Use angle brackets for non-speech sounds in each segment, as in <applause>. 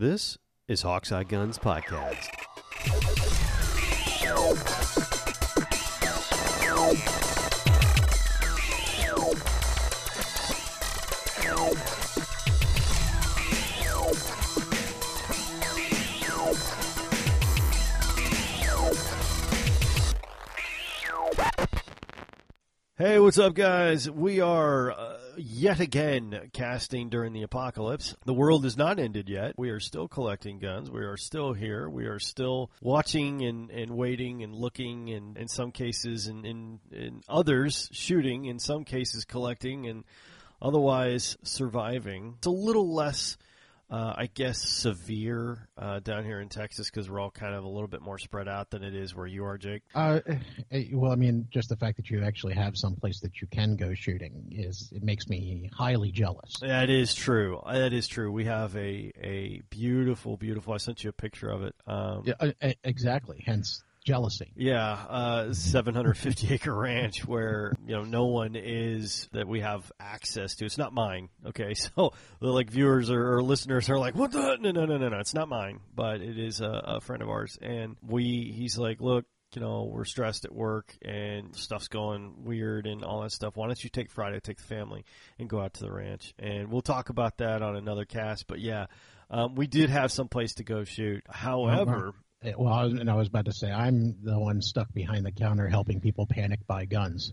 This is Hawkeye Guns Podcast. Hey, what's up, guys? We are uh, yet again casting during the apocalypse. The world is not ended yet. We are still collecting guns. We are still here. We are still watching and, and waiting and looking, and in some cases, and in, in others, shooting, in some cases, collecting, and otherwise surviving. It's a little less uh, I guess severe uh, down here in Texas because we're all kind of a little bit more spread out than it is where you are, Jake. Uh, eh, well, I mean, just the fact that you actually have some place that you can go shooting is it makes me highly jealous. That is true. That is true. We have a a beautiful, beautiful. I sent you a picture of it. Um, yeah, uh, exactly. Hence jealousy. Yeah, uh, 750 <laughs> acre ranch where you know no one is that we have access to. It's not mine. Okay, <laughs> so like viewers or, or listeners are like, "What the? No, no, no, no, no. It's not mine, but it is a, a friend of ours." And we, he's like, "Look." You know, we're stressed at work and stuff's going weird and all that stuff. Why don't you take Friday, take the family, and go out to the ranch? And we'll talk about that on another cast. But yeah, um, we did have some place to go shoot. However, well, I was, and I was about to say, I'm the one stuck behind the counter helping people panic buy guns.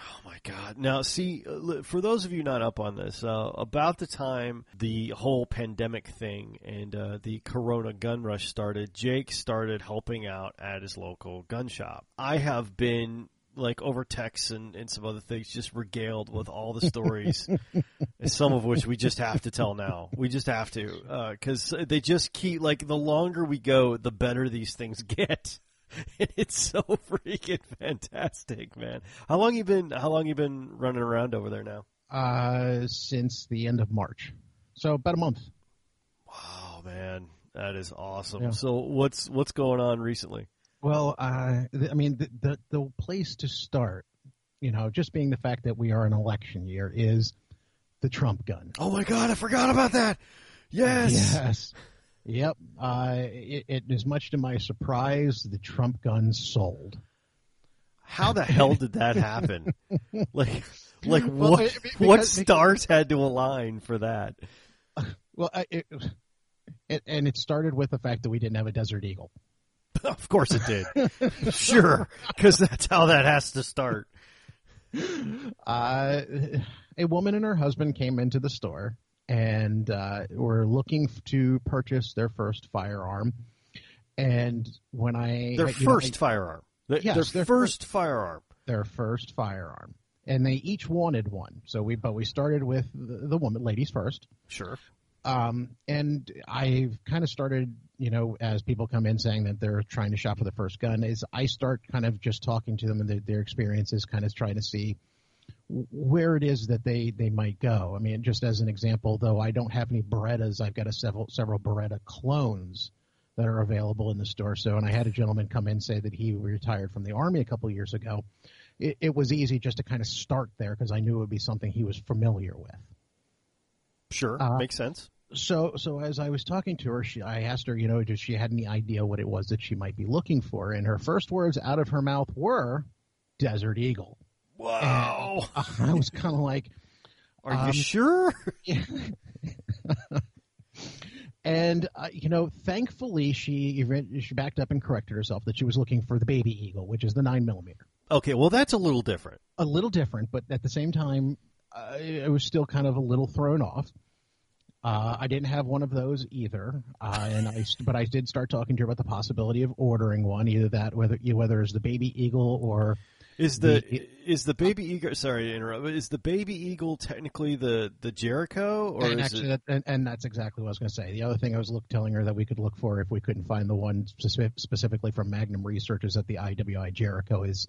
Oh my God! Now, see, uh, for those of you not up on this, uh, about the time the whole pandemic thing and uh, the Corona gun rush started, Jake started helping out at his local gun shop. I have been like over text and, and some other things, just regaled with all the stories, <laughs> some of which we just have to tell now. We just have to because uh, they just keep like the longer we go, the better these things <laughs> get. It's so freaking fantastic, man. How long you been? How long you been running around over there now? Uh, since the end of March, so about a month. Wow, man, that is awesome. Yeah. So what's what's going on recently? Well, uh, I mean, the, the, the place to start, you know, just being the fact that we are an election year, is the Trump gun. Oh my God, I forgot about that. Yes. Yes. Yep. Uh, it, it is much to my surprise, the Trump gun sold. How the hell did that happen? <laughs> like, like well, what? Because, what stars because, had to align for that? Well, it, and it started with the fact that we didn't have a Desert Eagle. <laughs> Of course it did. sure, because that's how that has to start. Uh, a woman and her husband came into the store and uh, were looking to purchase their first firearm. And when I their first know, I, firearm, yes, their, their first, first firearm, their first firearm, and they each wanted one. So we, but we started with the, the woman, ladies first. Sure. Um, and I've kind of started, you know, as people come in saying that they're trying to shop for the first gun, is I start kind of just talking to them and their, their experiences, kind of trying to see where it is that they, they might go. I mean, just as an example, though I don't have any Berettas, I've got a several several Beretta clones that are available in the store. So, and I had a gentleman come in say that he retired from the army a couple years ago. It, it was easy just to kind of start there because I knew it would be something he was familiar with. Sure, uh, makes sense. So, so as I was talking to her, she, I asked her, you know, did she had any idea what it was that she might be looking for? And her first words out of her mouth were "Desert Eagle." Wow! And I was kind of like, "Are um, you sure?" <laughs> and uh, you know, thankfully, she she backed up and corrected herself that she was looking for the Baby Eagle, which is the nine millimeter. Okay, well, that's a little different. A little different, but at the same time, uh, it was still kind of a little thrown off. Uh, I didn't have one of those either, uh, and I but I did start talking to her about the possibility of ordering one, either that whether whether it's the baby eagle or is the, the is the baby eagle? Sorry to interrupt. Is the baby eagle technically the the Jericho, or and actually, it... that, and, and, that's exactly what I was going to say. The other thing I was look, telling her that we could look for if we couldn't find the one specific, specifically from Magnum Research is that the IWI Jericho is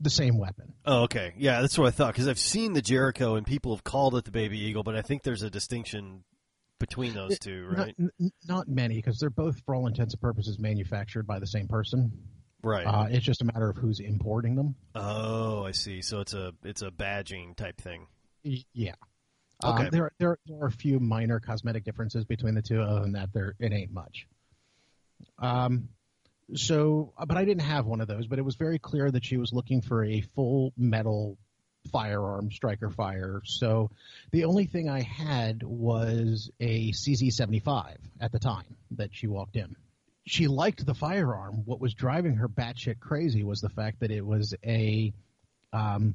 the same weapon. Oh, okay. Yeah, that's what I thought because I've seen the Jericho and people have called it the Baby Eagle, but I think there's a distinction between those two, right? Not, not many because they're both, for all intents and purposes, manufactured by the same person. Right. Uh, it's just a matter of who's importing them. Oh, I see. So it's a it's a badging type thing. Yeah. Um, Okay. there, there, there are a few minor cosmetic differences between the two. Other than that, there it ain't much. Um, so, but I didn't have one of those. But it was very clear that she was looking for a full metal firearm, striker fire. So, the only thing I had was a CZ75 at the time that she walked in. She liked the firearm. What was driving her batshit crazy was the fact that it was a um,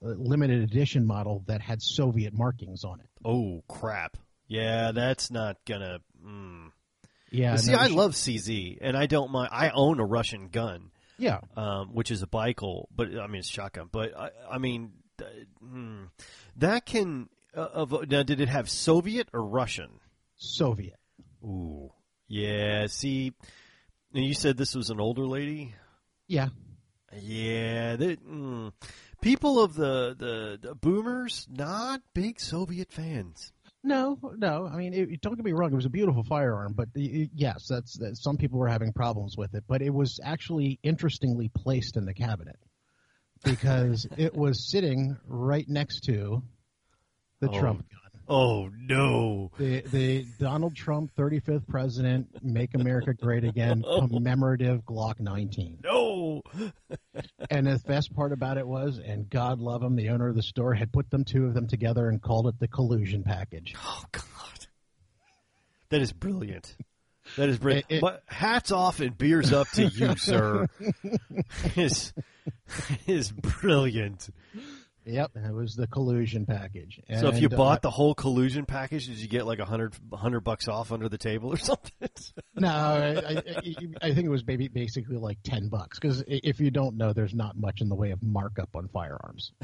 limited edition model that had Soviet markings on it. Oh crap! Yeah, that's not gonna. Mm. Yeah, See, no, I she- love CZ, and I don't mind. I own a Russian gun, Yeah, um, which is a Baikal, but I mean it's a shotgun. But I, I mean, th- mm, that can. Uh, of, now, did it have Soviet or Russian? Soviet. Ooh, yeah. See, and you said this was an older lady. Yeah, Yeah, they, mm, people of the, the the boomers not big Soviet fans. No, no. I mean, it, don't get me wrong; it was a beautiful firearm, but yes, that's, that some people were having problems with it. But it was actually interestingly placed in the cabinet because it was sitting right next to the Oh. Trump gun. Oh no! The the Donald Trump 35th president, Make America Great Again <laughs> commemorative Glock 19. No! <laughs> And the best part about it was, and God love him, the owner of the store had put them two of them together and called it the collusion package. Oh God, that is brilliant. That is brilliant. <laughs> It- it- but hats off and beers up to you, sir. is is brilliant. Yep, it was the collusion package. so if you And, uh, bought the whole collusion package, did you get like a hundred hundred bucks off under the table or <laughs> something? no, I, I, I think it was maybe basically like ten bucks because if you don't know, there's not much in the way of markup on firearms. <laughs>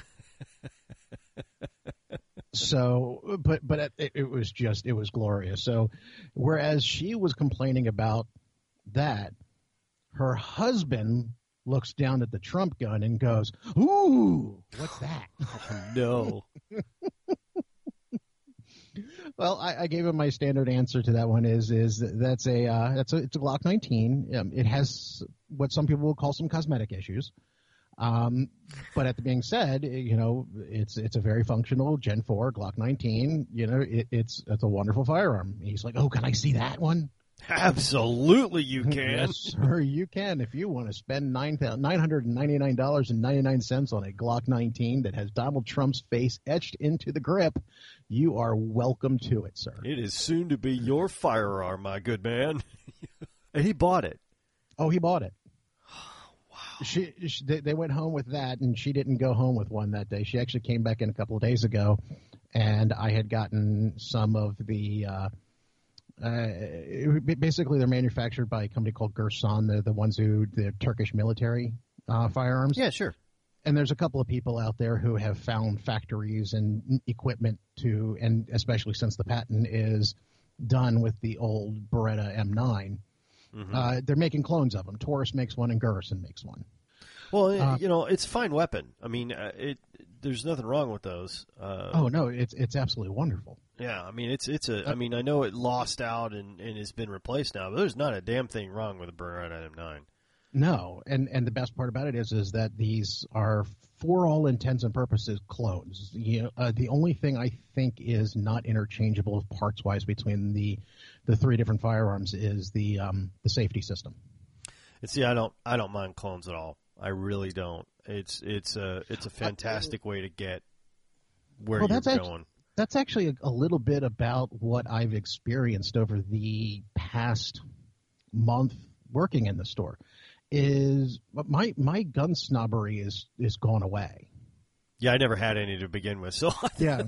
so, but but it, it was just it was glorious. So, whereas she was complaining about that, her husband looks down at the Trump gun and goes, "Ooh, what's that?" <laughs> no. <laughs> Well, I, I gave him my standard answer to that one is is that's a uh, that's a it's a Glock 19. Um, it has what some people will call some cosmetic issues, um, but at the being said, you know, it's it's a very functional Gen 4 Glock 19. You know, it, it's it's a wonderful firearm. He's like, oh, can I see that one? Absolutely, you <laughs> can. yes, sir, you can if you want to spend nine nine hundred and ninety nine dollars and ninety nine cents on a Glock 19 that has Donald Trump's face etched into the grip. You are welcome to it, sir. It is soon to be your firearm, my good man. <laughs> and he bought it. Oh, he bought it. <sighs> She, she they, they went home with that, and she didn't go home with one that day. She actually came back in a couple of days ago, and I had gotten some of the. Uh, it- basically, they're manufactured by a company called Girsan. They're the ones who the Turkish military uh, firearms. Yeah, sure. And there's a couple of people out there who have found factories and equipment to, and especially since the patent is done with the old Beretta M9, Mhm. uh, they're making clones of them. Taurus makes one, and Girsan makes one. Well, Uh, you know, it's a fine weapon. I mean, uh, it. There's nothing wrong with those. Uh, Oh no, it's it's absolutely wonderful. Yeah, I mean, it's it's a. I mean, I know it lost out and, and has been replaced now, but there's not a damn thing wrong with a Beretta M9. No, and and the best part about it is is that these are, for all intents and purposes, clones. You know, uh, the only thing I think is not interchangeable parts wise between the the three different firearms is the um the safety system. And see, I don't I don't mind clones at all. I really don't. It's it's a it's a fantastic way to get where Well, you're going. That's actually a, a little bit about what I've experienced over the past month working in the store. Is my my gun snobbery is is gone away. Yeah, I never had any to begin with, so <laughs> Yeah,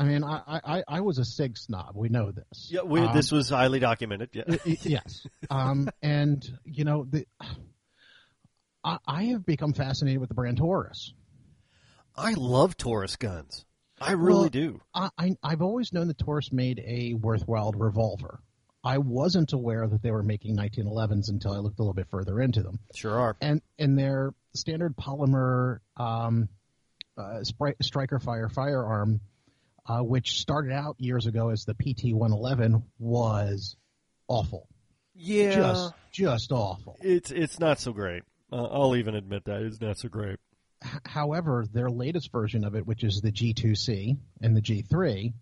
I mean, I, I, I was a Sig snob. We know this. yeah, we, Um, this was highly documented. Yeah. Yes. Um, and you know, the I, I have become fascinated with the brand Taurus. I love Taurus guns. I really Well, do. I, I I've always known that Taurus made a worthwhile revolver. I wasn't aware that they were making 1911s until I looked a little bit further into them. Sure are. And and their standard polymer um, uh, striker fire firearm, uh, which started out years ago as the PT111, was awful. Yeah, Just just awful. it's it's not so great. Uh, I'll even admit that it's not so great. However, their latest version of it, which is the G2C and the G3,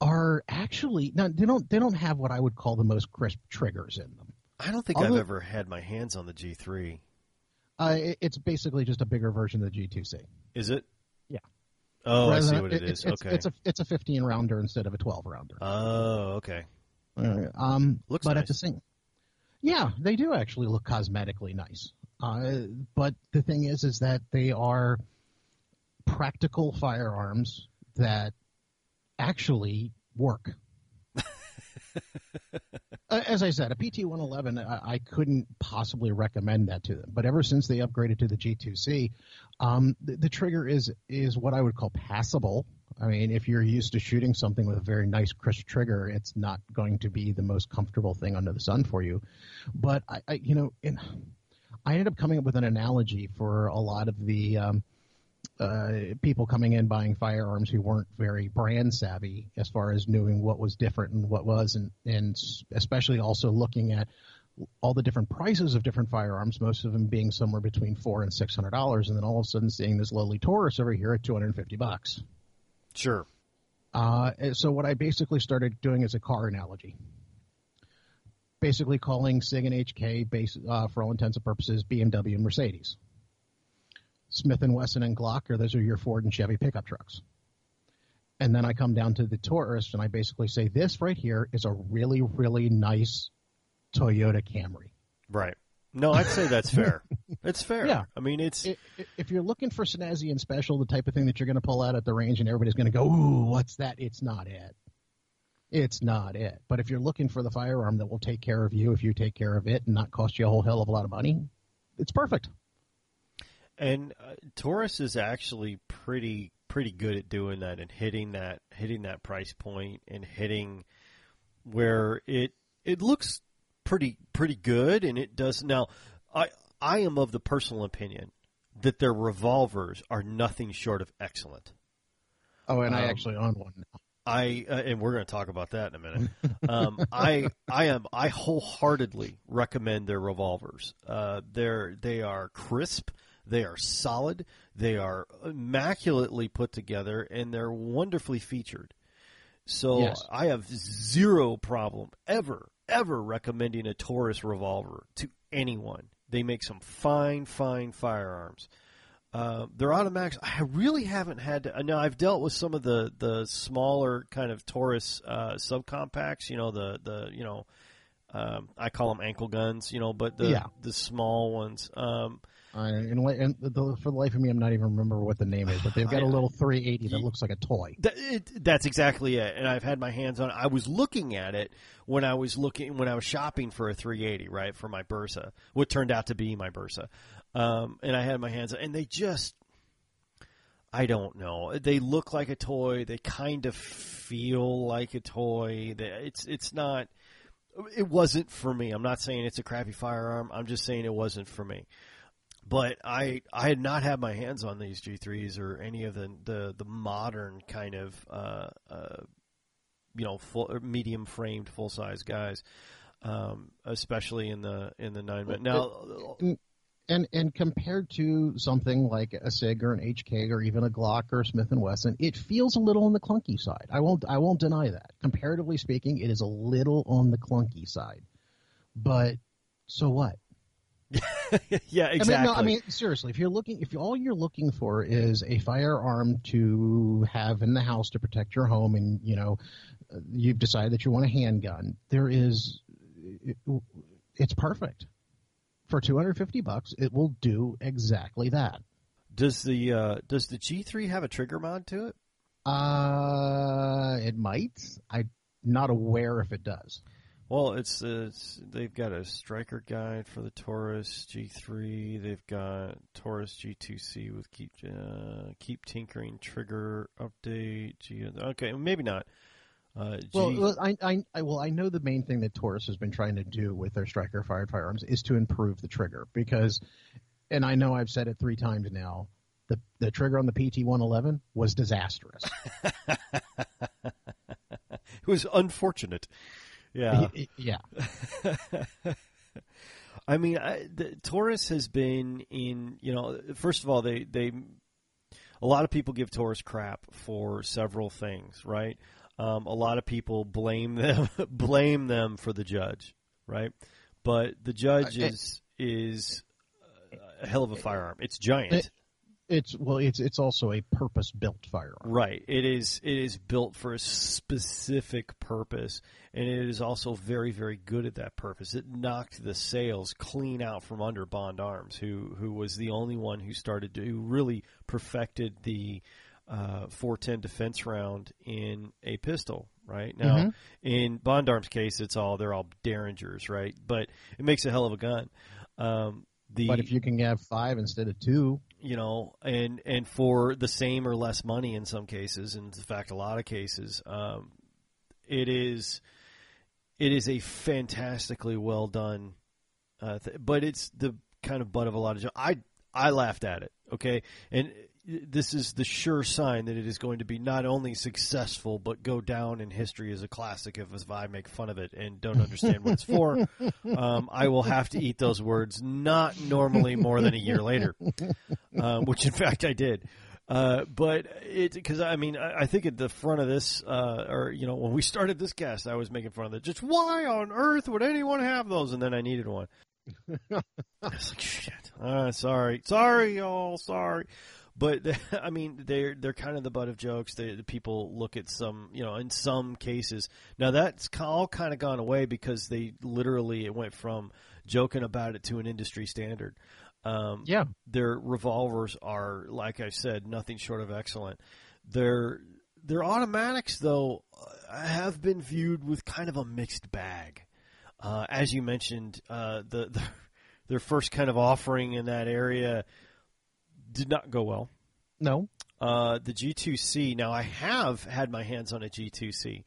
are actually now they don't they don't have what I would call the most crisp triggers in them. I don't think Although- I've ever had my hands on the G3. Uh, it- it's basically just a bigger version of the G2C. Is it? Yeah. Oh, I see what it it's. It's, okay. it's a it's a 15 rounder instead of a 12 rounder. oh, okay. Uh, um, Looks but nice. at the same, yeah, they do actually look cosmetically nice. Uh, but the thing is, is that they are practical firearms that actually work. <laughs> As I said, a PT 111, I, I couldn't possibly recommend that to them. But ever since they upgraded to the G2C, um, the, the trigger is is what I would call passable. I mean, if you're used to shooting something with a very nice crisp trigger, it's not going to be the most comfortable thing under the sun for you. But I, I you know, in, I ended up coming up with an analogy for a lot of the um, uh, people coming in buying firearms who weren't very brand savvy as far as knowing what was different and what wasn't, and especially also looking at all the different prices of different firearms, most of them being somewhere between four and six hundred dollars, and then all of a sudden seeing this lowly Taurus over here at two hundred and fifty bucks. Sure. Uh, so what I basically started doing is a car analogy. Basically calling SIG and HK, base, uh, for all intents and purposes, BMW and Mercedes. Smith and Wesson and Glock, or those are your Ford and Chevy pickup trucks. And then I come down to the Taurus, and I basically say this right here is a really, really nice Toyota Camry. Right. No, I'd say that's <laughs> fair. It's fair. Yeah. I mean, it's If you're looking for snazzy and special, the type of thing that you're going to pull out at the range, and everybody's going to go, "Ooh, what's that?" It's not it. It's not it. But if you're looking for the firearm that will take care of you, if you take care of it, and not cost you a whole hell of a lot of money, it's perfect. and uh, Taurus is actually pretty pretty good at doing that and hitting that hitting that price point and hitting where it it looks pretty pretty good and it does now I I am of the personal opinion that their revolvers are nothing short of excellent. Oh, and I Um, actually own one. now. I uh, and we're going to talk about that in a minute. Um, <laughs> I I am I wholeheartedly recommend their revolvers. Uh, they're they are crisp, they are solid, they are immaculately put together, and they're wonderfully featured. So Yes. I have zero problem ever ever recommending a Taurus revolver to anyone. They make some fine fine firearms. Uh, their automatics, I really haven't had to. Now I've dealt with some of the the smaller kind of Taurus uh, subcompacts. You know the the you know um, I call them ankle guns. You know, but the Yeah. the small ones. Um, I, and, and the, for the life of me, I'm not even remember what the name is, but they've <laughs> got a I- little 380 that looks like a toy. That, it, that's exactly it. And I've had my hands on. it. I was looking at it when I was looking when I was shopping for a 380, right, for my Bersa, what turned out to be my Bersa. Um, and I had my hands on, and they just, I don't know. They look like a toy. They kind of feel like a toy. They, it's it's not. It wasn't for me. I'm not saying it's a crappy firearm. I'm just saying it wasn't for me but I I had not had my hands on these G3s or any of the the, the modern kind of uh, uh, you know full medium framed full size guys, um, especially in the in the nine minute. Now, And and compared to something like a Sig or an HK or even a Glock or Smith and Wesson, it feels a little on the clunky side. I won't I won't deny that. Comparatively speaking, it is a little on the clunky side. But so what? <laughs> yeah, exactly. I mean, no, I mean seriously. If you're looking, if all you're looking for is a firearm to have in the house to protect your home, and you know, you've decided that you want a handgun, there is, it, it's perfect. For 250 bucks, it will do exactly that. does the uh, does the G3 have a trigger mod to it? Uh, it might. I'm not aware if it does. Well, it's, it's they've got a striker guide for the Taurus G3. They've got Taurus G2C with keep uh, keep tinkering trigger update. G, okay, maybe not. Uh, Well, I, I, I, well, I know the main thing that Taurus has been trying to do with their striker fired firearms is to improve the trigger because, and I know I've said it three times now, the the trigger on the PT 111 was disastrous. <laughs> it was unfortunate. Yeah. yeah. <laughs> I mean, I, the, Taurus has been in. You know, first of all, they they a lot of people give Taurus crap for several things, right? Um, a lot of people blame them <laughs> blame them for the judge, right? But the judge Uh, is is a hell of a firearm. It's giant. It's well, it's it's also a purpose built firearm. Right. It is it is built for a specific purpose and it is also very very good at that purpose. It knocked the sales clean out from under Bond Arms who who was the only one who started to who really perfected the uh, 410 defense round in a pistol, right? Now, Mhm. in Bond Arms case it's all they're all Derringers, right? But it makes a hell of a gun. Um, the But if you can have five instead of two, you know, and and for the same or less money in some cases, and in fact, a lot of cases, um, it is it is a fantastically well done, uh, th- but it's the kind of butt of a lot of jokes. I I laughed at it, okay, and this is the sure sign that it is going to be not only successful but go down in history as a classic if, if I make fun of it and don't understand what it's for. <laughs> Um, I will have to eat those words not normally more than a year later, um, which in fact I did. Uh, but it because I mean I, I think at the front of this uh, or you know when we started this cast I was making fun of it. Just why on earth would anyone have those? And then I needed one. <laughs> I was like shit. Uh, sorry, sorry, y'all, sorry. But <laughs> I mean, they're they're kind of the butt of jokes. They, the people look at some, you know, in some cases. Now that's all kind of gone away because they literally it went from joking about it to an industry standard. Um, yeah, their revolvers are, like I said, nothing short of excellent. Their their automatics, though, uh, have been viewed with kind of a mixed bag. Uh, as you mentioned, uh, the, the <laughs> their first kind of offering in that area did not go well. no, Uh, the G2C. Now, I have had my hands on a G2C,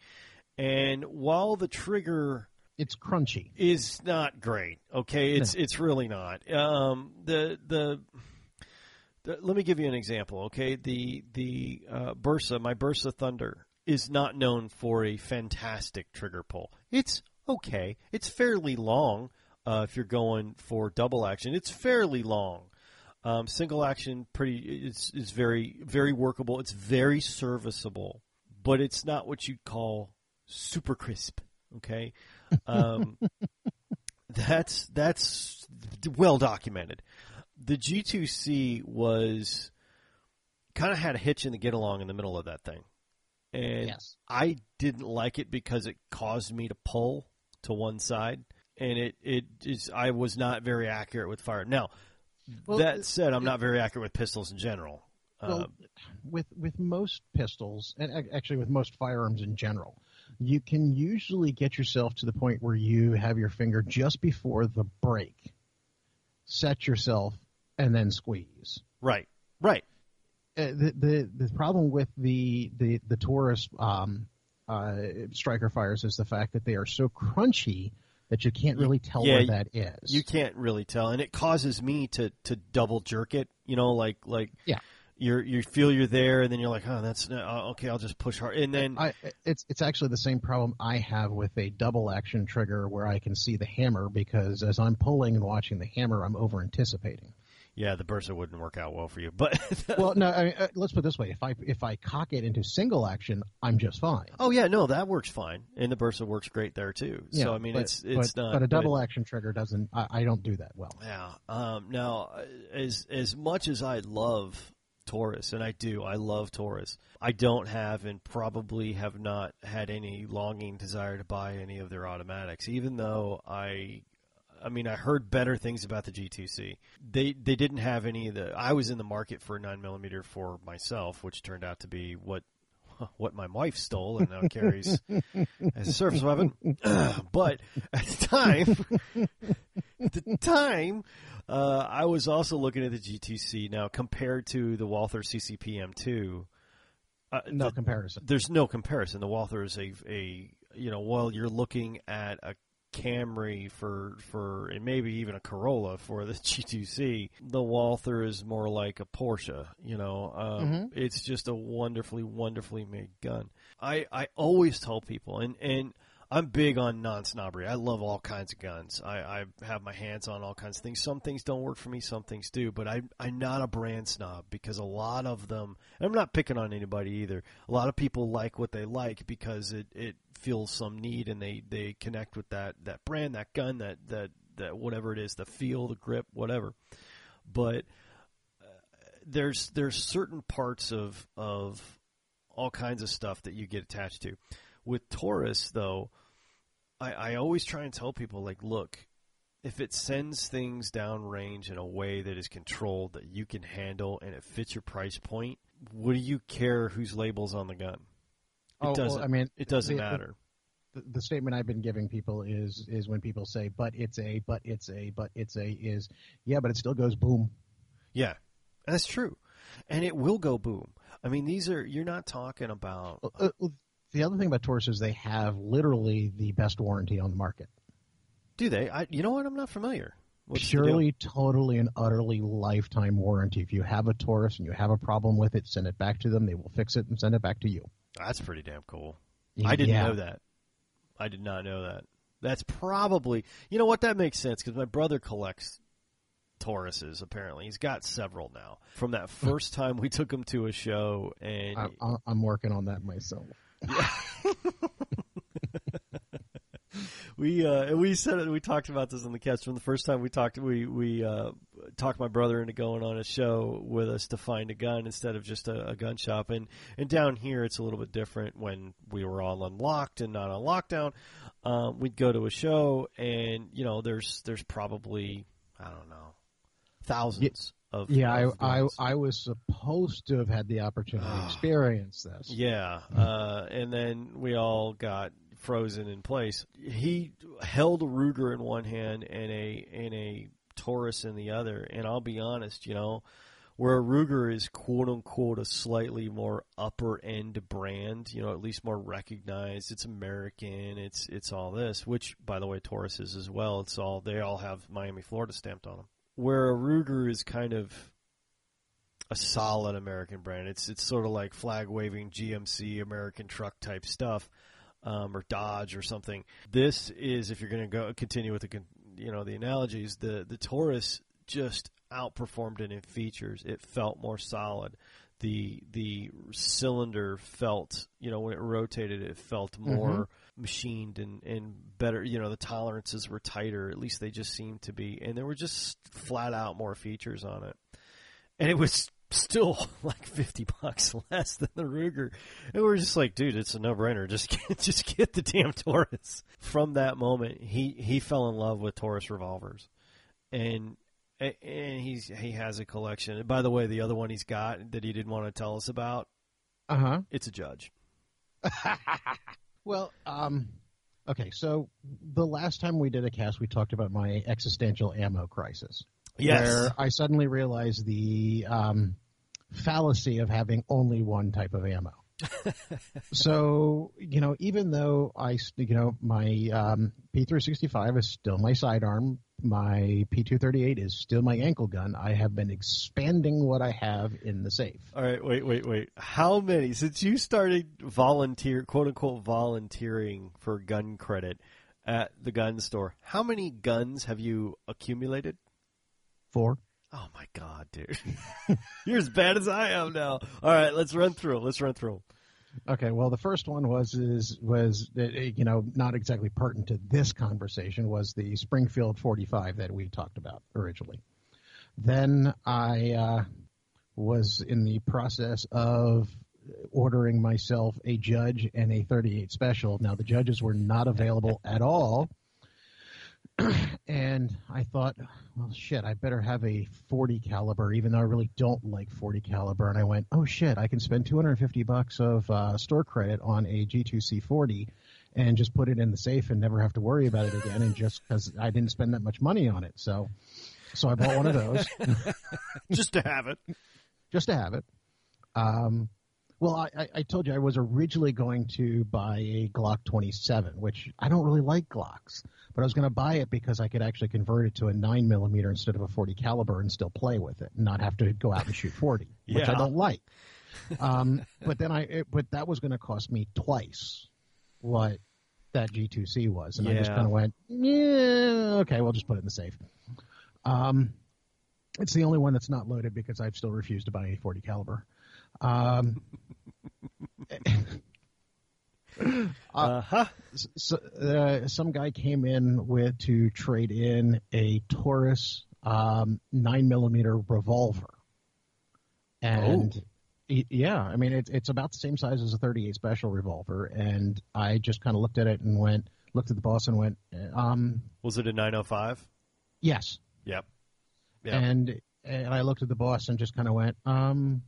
and while the trigger it's crunchy. is not great. Okay, it's it's really not. Um, the, the the let me give you an example. Okay, the the uh, Bersa, my Bersa Thunder, is not known for a fantastic trigger pull. It's okay. It's fairly long. Uh, if you're going for double action, it's fairly long. Um, single action, pretty, it's is very very workable. It's very serviceable, but it's not what you'd call super crisp. Okay, um, <laughs> that's that's well documented. The G2C was kind of had a hitch in the get along in the middle of that thing, and Yes. I didn't like it because it caused me to pull to one side, and it it is I was not very accurate with fire. Now, Well, that said, I'm not very accurate with pistols in general. Well, Uh, with with most pistols, and actually with most firearms in general, you can usually get yourself to the point where you have your finger just before the break, set yourself, and then squeeze. right, right. Uh, the, the the problem with the the the Taurus um, uh, striker fires is the fact that they are so crunchy that you can't really tell yeah, where that is. You can't really tell, and it causes me to to double jerk it. You know, like like Yeah. you're you feel you're there, and then you're like, oh, that's uh, okay. I'll just push hard, and then I, it's it's actually the same problem I have with a double action trigger where I can see the hammer because as I'm pulling and watching the hammer, I'm over anticipating. Yeah, the bersa wouldn't work out well for you. But <laughs> Well, no, I mean, uh, let's put it this way: if I if I cock it into single action, I'm just fine. oh yeah, no, that works fine, and the bersa works great there too. so I mean, but, it's it's but, not. but a double action trigger doesn't. I, I don't do that well. Yeah. Um, now, uh, as as much as I love Taurus, and I do, I love Taurus. I don't have and probably have not had any longing desire to buy any of their automatics, even though I. I mean, I heard better things about the G2C. They they didn't have any of the. I was in the market for a nine millimeter for myself, which turned out to be what <laughs> what my wife stole and now carries <laughs> as a surface weapon. <clears throat> but at the time, <laughs> at the time, uh, I was also looking at the G2C now compared to the Walther CCP M2. Uh, No the- comparison. there's no comparison. The Walther is a, a you know, while you're looking at a Camry for for and maybe even a Corolla for the <laughs> G2C, the Walther is more like a Porsche. You know, um, Mhm. it's just a wonderfully wonderfully made gun. I I always tell people, and and I'm big on non snobbery. I love all kinds of guns. I, I have my hands on all kinds of things. Some things don't work for me, some things do. But I, I'm not a brand snob because a lot of them, I'm not picking on anybody either. A lot of people like what they like because it, it feels some need and they, they connect with that, that brand, that gun, that, that, that whatever it is, the feel, the grip, whatever. But uh, there's there's certain parts of of all kinds of stuff that you get attached to. With Taurus, though, I, I always try and tell people like, look, if it sends things downrange in a way that is controlled that you can handle and it fits your price point, what do you care whose labels on the gun? It Oh, doesn't. I mean, it doesn't the- matter. the, the statement I've been giving people is is when people say, "But it's a, but it's a, but it's a," is yeah, but it still goes boom. Yeah, that's true, and it will go boom. I mean, these are you're not talking about. Uh, uh, the other thing about Taurus is they have literally the best warranty on the market. Do they? I, you know what? I'm not familiar. What's? Purely, totally, and utterly lifetime warranty. If you have a Taurus and you have a problem with it, send it back to them. They will fix it and send it back to you. That's pretty damn cool. I didn't Yeah. know that. I did not know that. That's probably you know what that makes sense because my brother collects Tauruses. Apparently, he's got several now. From that <laughs> first time we took him to a show, and I, I, I'm working on that myself. <laughs> we uh, we said it. We talked about this on the cast from the first time we talked. We we uh, talked my brother into going on a show with us to find a gun instead of just a, a gun shop. And and down here it's a little bit different. When we were all unlocked and not on lockdown, um, we'd go to a show, and you know there's there's probably I don't know thousands of Yeah, of I, I. I was supposed to have had the opportunity to Ah. experience this. Yeah, uh, and then we all got frozen in place. He held a Ruger in one hand and a and a Taurus in the other. And I'll be honest, you know, where a Ruger is quote unquote a slightly more upper end brand, you know, at least more recognized. It's American. It's it's all this, which by the way, Taurus is as well. It's all they all have Miami, Florida stamped on them. Where a Ruger is kind of a solid American brand. It's it's sort of like flag waving GMC American truck type stuff, um, or Dodge or something. This is if you're going to go continue with the you know the analogies. The the Taurus just outperformed it in features. It felt more solid. The the cylinder felt you know when it rotated, it felt more machined and and better. You know the tolerances were tighter. At least they just seemed to be, and there were just flat out more features on it and it was still <laughs> like 50 bucks less than the Ruger. And we were just like, dude, it's a no-brainer. <laughs> Just get, just get the damn Taurus. From that moment, he he fell in love with Taurus revolvers. And and he's he has a collection. And by the way, the other one he's got that he didn't want to tell us about, Uh huh. it's a Judge. <laughs> Well, um, okay. So the last time we did a cast, we talked about my existential ammo crisis. Where I suddenly realized the um, fallacy of having only one type of ammo. <laughs> so you know, even though I you know, my um, P365 is still my sidearm, my P238 is still my ankle gun. I have been expanding what I have in the safe. All right, wait, wait, wait. How many since you started volunteer, quote unquote, volunteering for gun credit at the gun store? How many guns have you accumulated? Four. Oh my god, dude, <laughs> you're as bad as I am now. All right, let's run through. Let's run through. Okay, well, the first one was is was uh, you know not exactly pertinent to this conversation was the Springfield 45 that we talked about originally. Then I uh, was in the process of ordering myself a judge and a 38 special. Now the judges were not available at all. <clears throat> and I thought, well, shit, I better have a 40 caliber, even though I really don't like 40 caliber. And I went, oh shit, I can spend 250 bucks of uh, store credit on a G2C40 and just put it in the safe and never have to worry about it again. And just because I didn't spend that much money on it, so so I bought one of those <laughs> just to have it. just to have it. Um, well, I, I, told you I was originally going to buy a Glock 27, which I don't really like Glocks, but I was going to buy it because I could actually convert it to a 9 millimeter instead of a 40 caliber and still play with it and not have to go out and shoot 40, which I don't like. Um, but then I, it, but that was going to cost me twice what that G2C was, and I just kind of went, yeah, okay, we'll just put it in the safe. Um, it's the only one that's not loaded because I've still refused to buy a 40 caliber. Um, <laughs> Uh huh. s uh, some guy came in with to trade in a Taurus um, nine millimeter revolver, and Oh. yeah, I mean it's it's about the same size as a 38 special revolver, and I just kind of looked at it and went, looked at the boss and went, um, Was it a 905? yes, Yep. Yeah. and and I looked at the boss and just kind of went, um.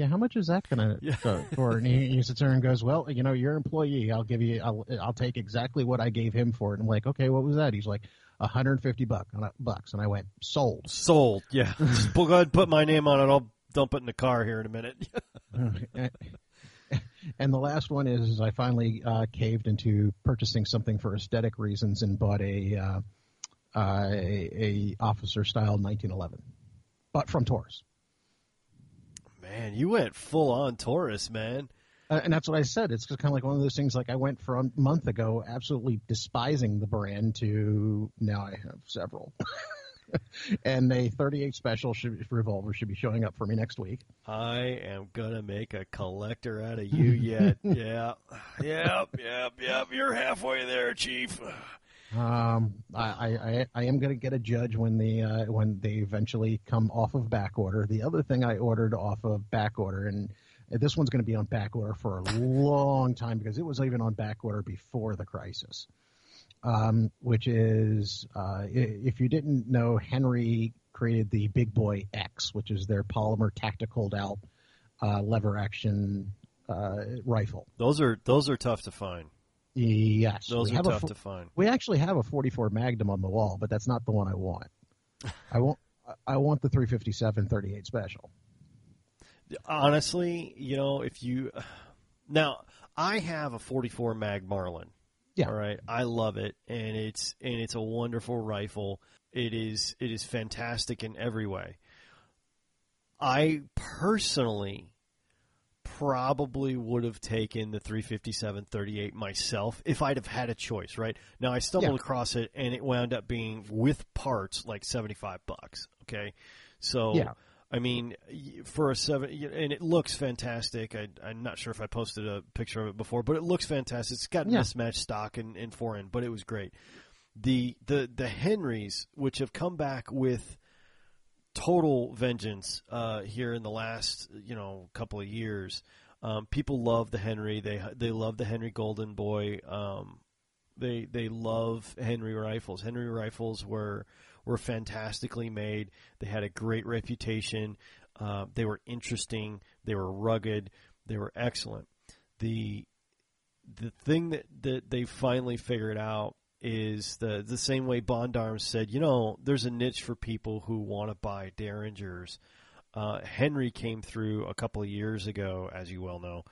Yeah, how much is that gonna <laughs> Yeah. go for? And he, he sits there and goes, "Well, you know, you're employee. I'll give you, I'll, I'll take exactly what I gave him for it." And I'm like, "Okay, what was that?" He's like, "150 buck, bucks," and I went, "Sold." Sold. Yeah. <laughs> Just go ahead and put my name on it. I'll dump it in the car here in a minute. <laughs> and the last one is, is I finally uh, caved into purchasing something for aesthetic reasons and bought a uh, uh, a, a officer style 1911, but from Taurus. Man, you went full on Taurus, man. Uh, and that's what I said. It's kind of like one of those things. Like I went from a month ago absolutely despising the brand to now I have several. <laughs> and a 38 special should, revolver should be showing up for me next week. I am gonna make a collector out of you yet. <laughs> yeah. Yep, yep, yep. You're halfway there, Chief. Um, I, I, I, am going to get a judge when the uh, when they eventually come off of back order. The other thing I ordered off of back order, and this one's going to be on back order for a long time because it was even on back order before the crisis. Um, which is, uh, if you didn't know, Henry created the Big Boy X, which is their polymer tactical out uh, lever action uh, rifle. Those are those are tough to find. Yes, Those we are have a tough fo- to find. we actually have a 44 Magnum on the wall, but that's not the one I want. I want I want the 357 38 special. Honestly, you know, if you now I have a 44 mag Marlin. Yeah. All right. I love it and it's and it's a wonderful rifle. It is it is fantastic in every way. I personally probably would have taken the 357 38 myself if I'd have had a choice, right? Now I stumbled Yeah. across it and it wound up being with parts like 75 bucks, okay? So Yeah. I mean, for a seven, and it looks fantastic. I, I'm not sure if I posted a picture of it before, but it looks fantastic. It's got Yeah. mismatched stock and, and forend, but it was great. The the the Henrys, which have come back with total vengeance uh, here in the last you know couple of years. Um, people love the Henry. They they love the Henry Golden Boy. Um, they they love Henry rifles. Henry rifles were were fantastically made. They had a great reputation. Uh, they were interesting. They were rugged. They were excellent. The the thing that, that they finally figured out is the the same way Bond Arms said, you know, there's a niche for people who want to buy Derringers. Uh, Henry came through a couple of years ago, as you well know,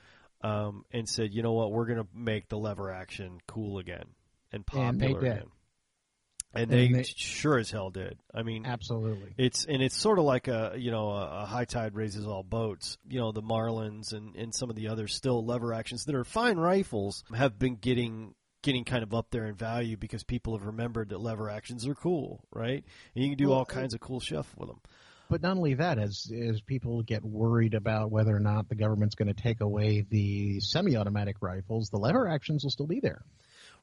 um, and said, you know what, we're going to make the lever action cool again and And popular did. again. And, And they, they- sure as hell did. I mean, Absolutely. it's and it's sort of like a you know a, a high tide raises all boats. You know the Marlins and, and some of the other still lever actions that are fine rifles have been getting getting kind of up there in value because people have remembered that lever actions are cool, right? And you can do all kinds of cool stuff with them. But not only that, as as people get worried about whether or not the government's going to take away the semi-automatic rifles, the lever actions will still be there.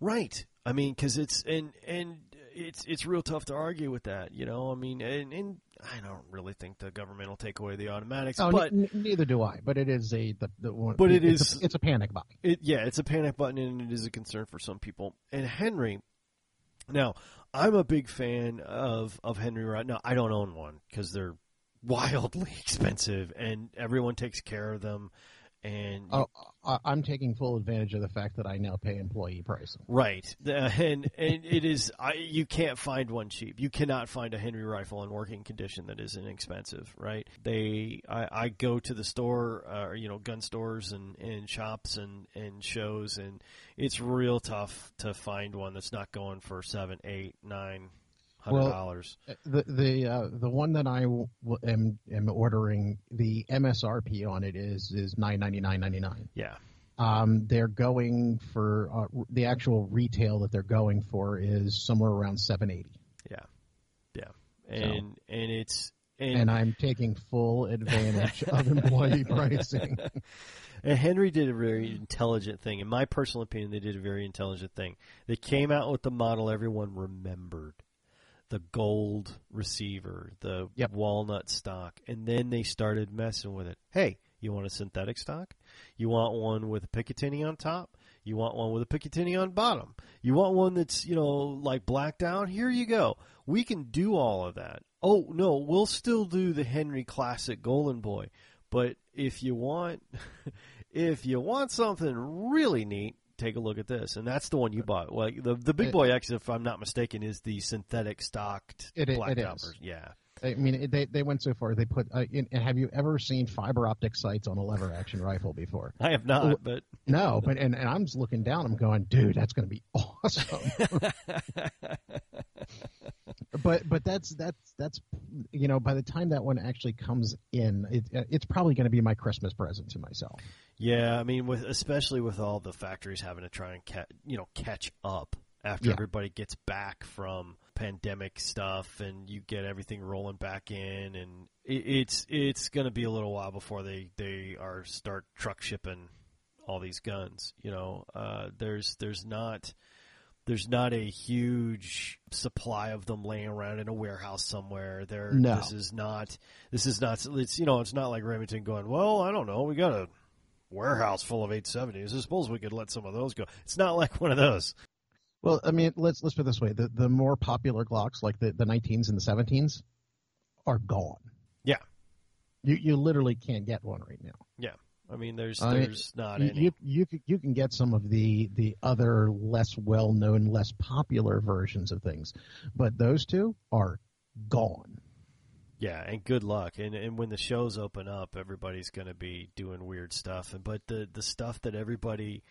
Right. I mean, because it's and and it's it's real tough to argue with that. You know, I mean, and, and I don't really think the government will take away the automatics, Oh, but n- neither do I. But it is a the, the one. But it it's is- a, it's a panic button. It, yeah, it's a panic button and it is a concern for some people. And Henry, now I'm a big fan of of Henry right now. I don't own one because they're <laughs> wildly expensive and everyone takes care of them. And Oh, I'm taking full advantage of the fact that I now pay employee pricing. right, and and it is I you can't find one cheap. You cannot find a Henry rifle in working condition that is inexpensive. Right? They I, I go to the store, uh, you know, gun stores and, and shops and and shows, and it's real tough to find one that's not going for seven, eight, nine hundred dollars. The the uh, the one that I w- am am ordering the MSRP on it is is nine ninety nine ninety nine. yeah, Um, they're going for uh, the actual retail that they're going for is somewhere around 780. Yeah, yeah, and so, and it's and, and, I'm taking full advantage of employee <laughs> pricing. And Henry did a very intelligent thing. In my personal opinion, they did a very intelligent thing. They came out with the model everyone remembered the gold receiver, the yep. walnut stock, and then they started messing with it. Hey, you want a synthetic stock? You want one with a Picatinny on top? You want one with a Picatinny on bottom? You want one that's, you know, like blacked out? Here you go. We can do all of that. Oh, no, we'll still do the Henry Classic Golden Boy. But if you want <laughs> if you want something really neat, take a look at this, and that's the one you uh, bought. Well, the the Big Boy X, if I'm not mistaken, is the synthetic stocked it, black it is. Yeah. I mean, they they went so far. They put. Uh, in, have you ever seen fiber optic sights on a lever action rifle before? I have not, but no. But and, and I'm just looking down. I'm going, dude, that's going to be awesome. <laughs> but but that's that's that's you know by the time that one actually comes in, it, it's probably going to be my Christmas present to myself. Yeah, I mean, with especially with all the factories having to try and ca- you know catch up after yeah. everybody gets back from pandemic stuff and you get everything rolling back in, and it, it's it's going to be a little while before they they are start truck shipping all these guns. You know, uh, there's there's not there's not a huge supply of them laying around in a warehouse somewhere. There, no. this is not. This is not. It's you know, it's not like Remington going. Well, I don't know. We got a warehouse full of 870s. I suppose we could let some of those go. It's not like one of those. Well, I mean, let's let's put it this way: the the more popular Glocks, like the the 19s and the 17s, are gone. Yeah, you you literally can't get one right now. Yeah, I mean, there's there's I not you, any. You you you can get some of the the other less well known, less popular versions of things, but those two are gone. Yeah, and good luck. And and when the shows open up, everybody's going to be doing weird stuff. And but the the stuff that everybody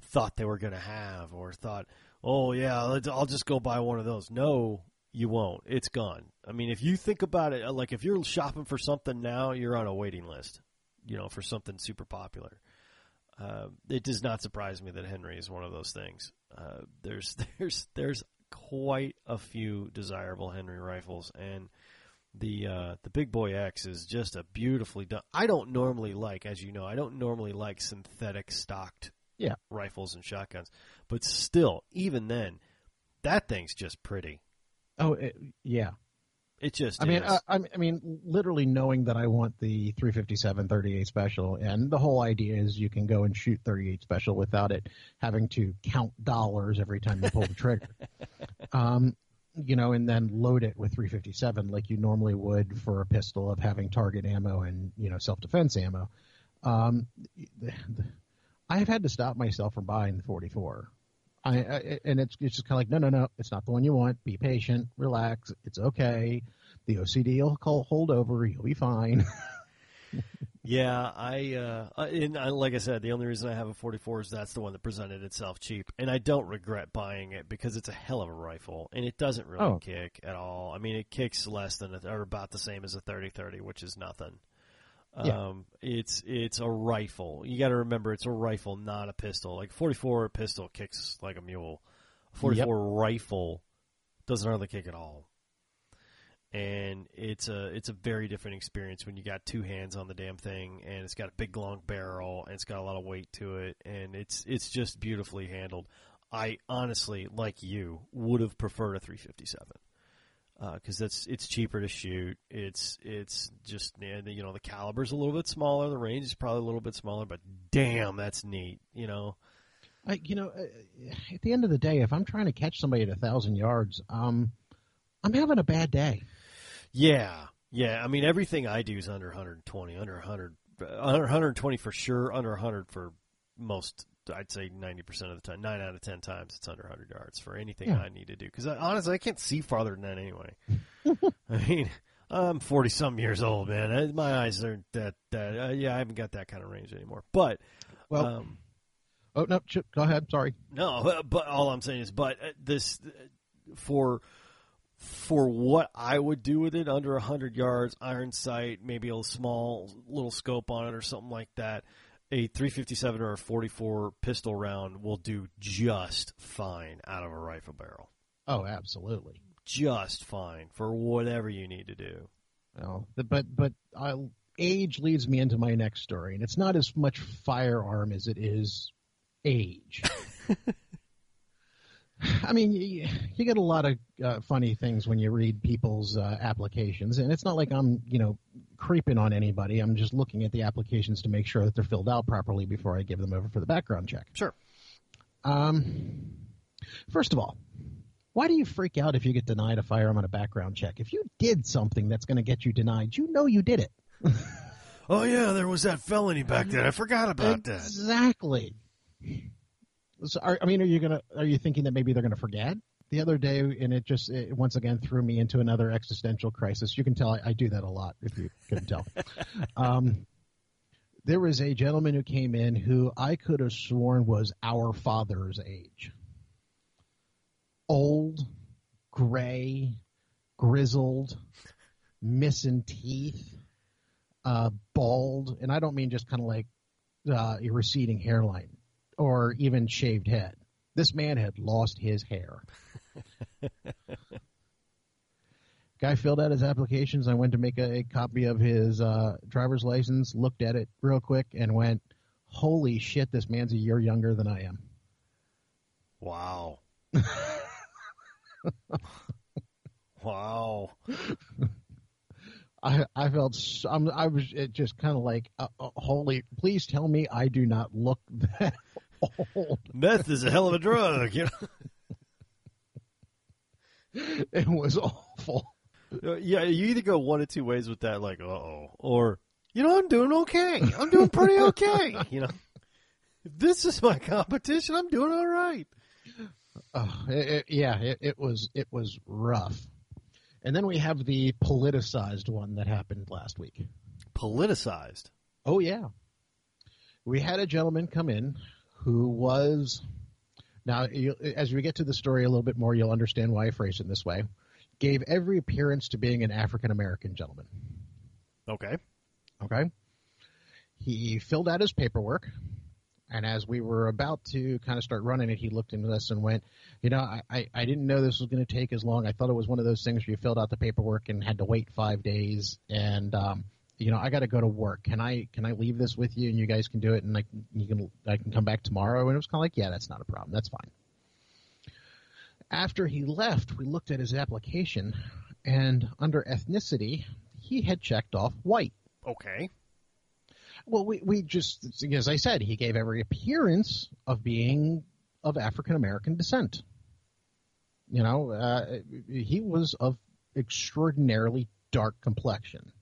thought they were going to have or thought, oh yeah, I'll just go buy one of those. No, you won't. It's gone. I mean, if you think about it, like if you're shopping for something now, you're on a waiting list. You know, for something super popular. Uh, it does not surprise me that Henry is one of those things. Uh, there's <laughs> there's there's quite a few desirable Henry rifles, and the uh, the Big Boy X is just a beautifully done. I don't normally like, as you know, I don't normally like synthetic stocked yeah. rifles and shotguns, but still, even then, that thing's just pretty. Oh it, yeah, it just. I is. mean, I, I, mean, literally knowing that I want the 357 38 special, and the whole idea is you can go and shoot 38 special without it having to count dollars every time you pull the trigger. <laughs> um, you know, and then load it with 357 like you normally would for a pistol of having target ammo and you know self defense ammo. Um, the, the, I have had to stop myself from buying the 44. I, I and it's it's just kind of like no no no it's not the one you want. Be patient, relax. It's okay. The OCD will call, hold over. You'll be fine. <laughs> Yeah, I uh, and I, like I said, the only reason I have a 44 is that's the one that presented itself cheap, and I don't regret buying it because it's a hell of a rifle, and it doesn't really oh. kick at all. I mean, it kicks less than a, or about the same as a 30-30, which is nothing. Yeah. Um, it's it's a rifle. You got to remember, it's a rifle, not a pistol. Like 44 pistol kicks like a mule. 44 yep. rifle doesn't hardly kick at all and it's a it's a very different experience when you got two hands on the damn thing and it's got a big long barrel and it's got a lot of weight to it and it's it's just beautifully handled. I honestly, like you, would have preferred a 357 because uh, that's it's cheaper to shoot. It's it's just you know the caliber's a little bit smaller, the range is probably a little bit smaller, but damn, that's neat. You know. I, you know, uh, at the end of the day, if I'm trying to catch somebody at a thousand yards, um, I'm having a bad day. Yeah, yeah. I mean, everything I do is under 120, under 100, under 120 for sure, under 100 for most. I'd say 90% of the time, nine out of 10 times, it's under 100 yards for anything yeah. I need to do. Because honestly, I can't see farther than that anyway. <laughs> I mean, I'm 40 some years old, man. My eyes are that, that, uh, yeah, I haven't got that kind of range anymore. But, well, um, oh, no, go ahead. Sorry. No, but all I'm saying is, but uh, this, uh, for, for what I would do with it, under 100 yards, iron sight, maybe a small little scope on it or something like that, a 357 or a 44 pistol round will do just fine out of a rifle barrel. Oh, absolutely. Just fine for whatever you need to do. Well, the, but but uh, age leads me into my next story, and it's not as much firearm as it is age. <laughs> I mean, you, you, get a lot of uh, funny things when you read people's uh, applications, and it's not like I'm, you know, creeping on anybody. I'm just looking at the applications to make sure that they're filled out properly before I give them over for the background check. Sure. Um, first of all, why do you freak out if you get denied a firearm on a background check? If you did something that's going to get you denied, you know you did it. <laughs> oh yeah, there was that felony back then. I forgot about that. Exactly. So are, I mean, are you gonna? Are you thinking that maybe they're gonna forget? The other day, and it just it once again threw me into another existential crisis. You can tell I, I do that a lot, if you couldn't tell. <laughs> um, there was a gentleman who came in who I could have sworn was our father's age. Old, gray, grizzled, missing teeth, uh, bald, and I don't mean just kind of like uh, a receding hairline or even shaved head. This man had lost his hair. <laughs> Guy filled out his applications. I went to make a, a copy of his uh, driver's license, looked at it real quick, and went, "Holy shit! This man's a year younger than I am." Wow. <laughs> wow. I I felt I'm, I was just kind of like, uh, uh, holy! Please tell me I do not look <laughs> that. <laughs> Meth is a hell of a drug, you know. <laughs> it was awful. Uh, yeah, you either go one of two ways with that, like, uh oh, or you know, I'm doing okay. I'm doing pretty okay. <laughs> you know, if this is my competition, I'm doing all right. Oh, it, it, yeah, it, it was it was rough. And then we have the politicized one that happened last week. Politicized. Oh yeah, we had a gentleman come in who was now you, as we get to the story a little bit more, you'll understand why I phrase it this way. Gave every appearance to being an African American gentleman. Okay. Okay. He filled out his paperwork, and as we were about to kind of start running it, he looked into this and went, "You know, I, I, I didn't know this was going to take as long. I thought it was one of those things where you filled out the paperwork and had to wait five days, and um, you know, I got to go to work. Can I can I leave this with you and you guys can do it and I you can I can come back tomorrow? And it was kind of like, yeah, that's not a problem. That's fine. After he left, we looked at his application, and under ethnicity, he had checked off white. Okay. Well, we we just as I said, he gave every appearance of being of African American descent. You know, uh, he was of extraordinarily dark complexion.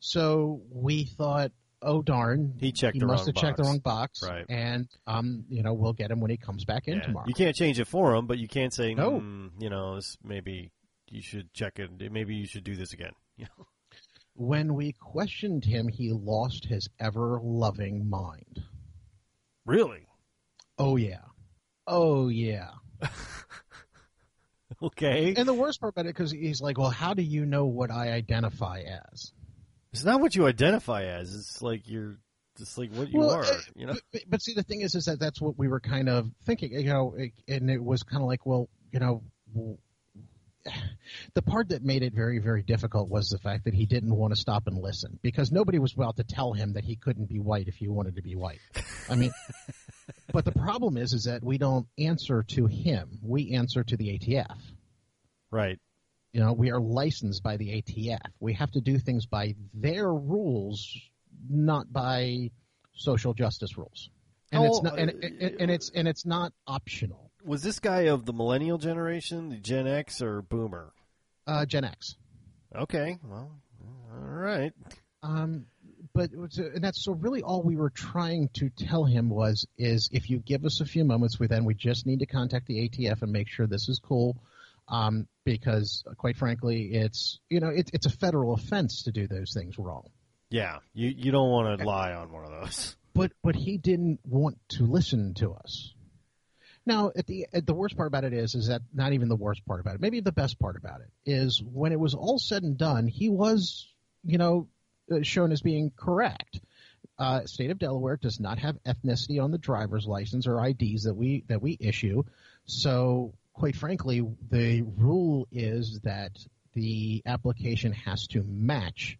So we thought, oh darn, he checked. He must have box. checked the wrong box, right? And um, you know, we'll get him when he comes back in yeah. tomorrow. You can't change it for him, but you can't say, no. Mm, you know, this, maybe you should check it. Maybe you should do this again. <laughs> You know? When we questioned him, he lost his ever loving mind. Really? Oh yeah. Oh yeah. <laughs> okay. And the worst part about it, because he's like, well, how do you know what I identify as? It's not what you identify as. It's like you're just like what you well, are. Uh, you know. But, but, see, the thing is, is that that's what we were kind of thinking. You know, and it was kind of like, well, you know. The part that made it very, very difficult was the fact that he didn't want to stop and listen because nobody was about to tell him that he couldn't be white if he wanted to be white. I mean, <laughs> but the problem is, is that we don't answer to him; we answer to the ATF. Right. You know, we are licensed by the ATF. We have to do things by their rules, not by social justice rules. And oh, it's not, and, and, and it's and it's not optional. Was this guy of the millennial generation, the Gen X or Boomer? Uh, Gen X. Okay, well, all right. Um, but and that's so really all we were trying to tell him was is if you give us a few moments, we then we just need to contact the ATF and make sure this is cool um, because quite frankly, it's you know it, it's a federal offense to do those things wrong. Yeah, you you don't want to lie on one of those. <laughs> But but he didn't want to listen to us. Now, at the at the worst part about it is is that not even the worst part about it. Maybe the best part about it is when it was all said and done, he was you know uh, shown as being correct. uh, state of Delaware does not have ethnicity on the driver's license or IDs that we that we issue. So, quite frankly, the rule is that the application has to match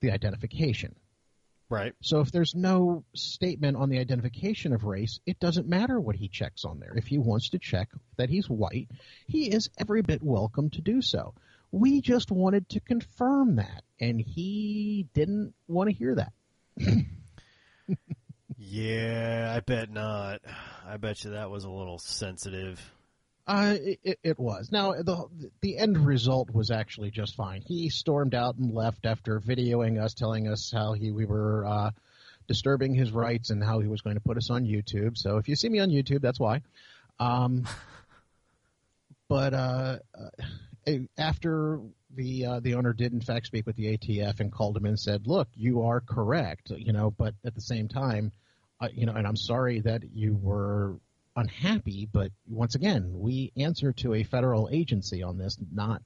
the identification. Right. So if there's no statement on the identification of race, it doesn't matter what he checks on there. If he wants to check that he's white, he is every bit welcome to do so. We just wanted to confirm that, and he didn't want to hear that. <laughs> yeah, I bet not. I bet you that was a little sensitive. Uh, it, it was. Now the the end result was actually just fine. He stormed out and left after videoing us, telling us how he we were uh, disturbing his rights and how he was going to put us on YouTube. So if you see me on YouTube, that's why. Um, <laughs> but uh, uh after the uh, the owner did in fact speak with the ATF and called him and said, "Look, you are correct," you know, but at the same time, uh, you know, and I'm sorry that you were unhappy, but once again, we answer to a federal agency on this, not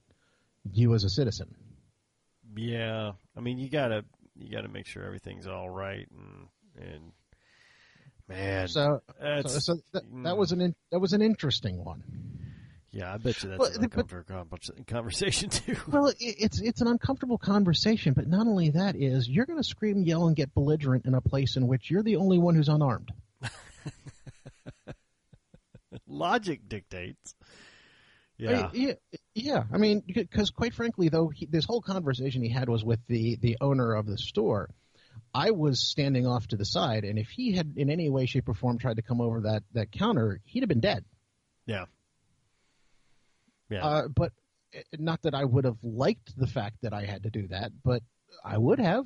you as a citizen. Yeah, I mean, you gotta you gotta make sure everything's all right, and and man, so so, so that, that, mm. was an in, that was an interesting one. Yeah, I bet you that's well, an uncomfortable but, conversation <laughs> too. Well, it's it's an uncomfortable conversation, but not only that is you're going to scream, yell, and get belligerent in a place in which you're the only one who's unarmed. <laughs> Logic dictates. Yeah. I, yeah, yeah. I mean, because quite frankly, though, he, this whole conversation he had was with the the owner of the store. I was standing off to the side, and if he had in any way, shape, or form tried to come over that that counter, he'd have been dead. Yeah. Yeah. Uh, but eh, not that I would have liked the fact that I had to do that, but I would have.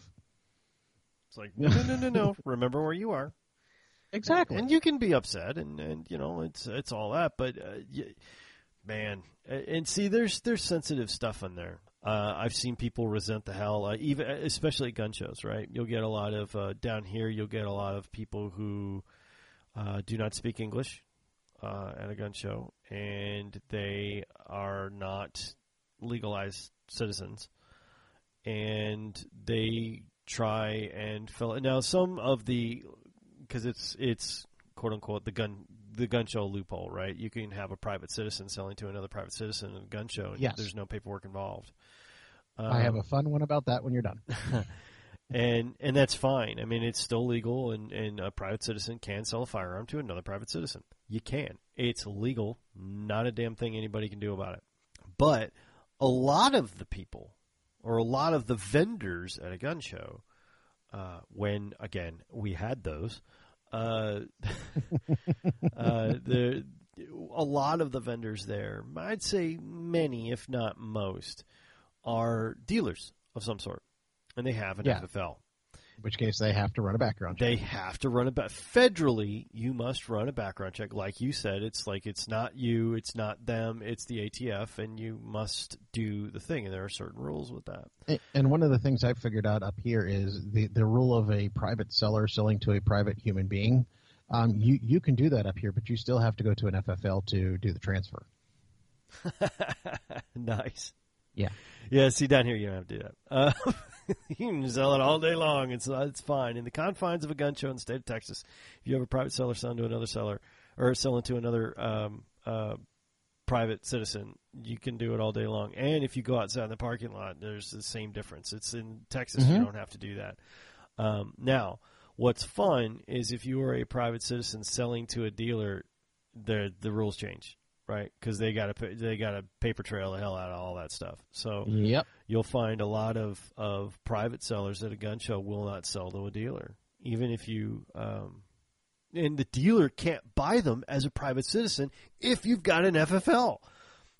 It's like no, no, no, no, no. <laughs> Remember where you are. Exactly. And you can be upset, and, and you know it's it's all that, but uh, you, man, and see, there's there's sensitive stuff in there. Uh, I've seen people resent the hell, uh, even especially at gun shows. Right? You'll get a lot of uh, down here. You'll get a lot of people who uh, do not speak English uh, at a gun show, and they are not legalized citizens, and they try and fill. Now, some of the because it's it's quote unquote the gun the gun show loophole, right? You can have a private citizen selling to another private citizen in a gun show, and yes. there's no paperwork involved. Um, I have a um, fun one about that when you're done. <laughs> and and that's fine. I mean, it's still legal, and, and a private citizen can sell a firearm to another private citizen. You can. It's legal. Not a damn thing anybody can do about it. But a lot of the people, or a lot of the vendors at a gun show, uh, when again we had those. Uh, <laughs> uh, the a lot of the vendors there, I'd say many, if not most, are dealers of some sort, and they have an yeah. FFL which case they have to run a background check. They have to run a back federally. You must run a background check, like you said. It's like it's not you, it's not them, it's the ATF, and you must do the thing. And there are certain rules with that. And one of the things I've figured out up here is the the rule of a private seller selling to a private human being. Um, you you can do that up here, but you still have to go to an FFL to do the transfer. <laughs> nice. Yeah. Yeah. See down here, you don't have to do that. Uh, <laughs> <laughs> you can sell it all day long. It's it's fine in the confines of a gun show in the state of Texas. If you have a private seller selling to another seller or selling to another um, uh, private citizen, you can do it all day long. And if you go outside in the parking lot, there's the same difference. It's in Texas, mm-hmm. you don't have to do that. Um, now, what's fun is if you are a private citizen selling to a dealer, the the rules change right? Because they got to they got to paper trail the hell out of all that stuff. So yep. You'll find a lot of of private sellers at a gun show will not sell to a dealer, even if you. Um, and the dealer can't buy them as a private citizen if you've got an FFL.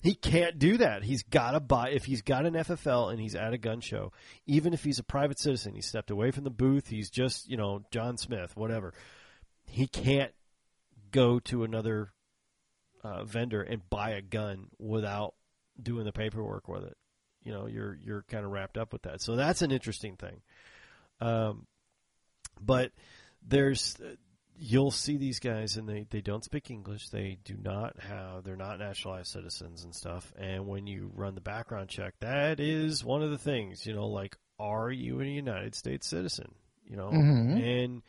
He can't do that. He's got to buy if he's got an FFL and he's at a gun show. Even if he's a private citizen, he stepped away from the booth. He's just you know John Smith, whatever. He can't go to another uh, vendor and buy a gun without doing the paperwork with it. You know, you're you're kind of wrapped up with that. So that's an interesting thing. Um, but there's you'll see these guys and they, they don't speak English. They do not have they're not naturalized citizens and stuff. And when you run the background check, that is one of the things, you know, like are you a United States citizen? You know, Mhm. and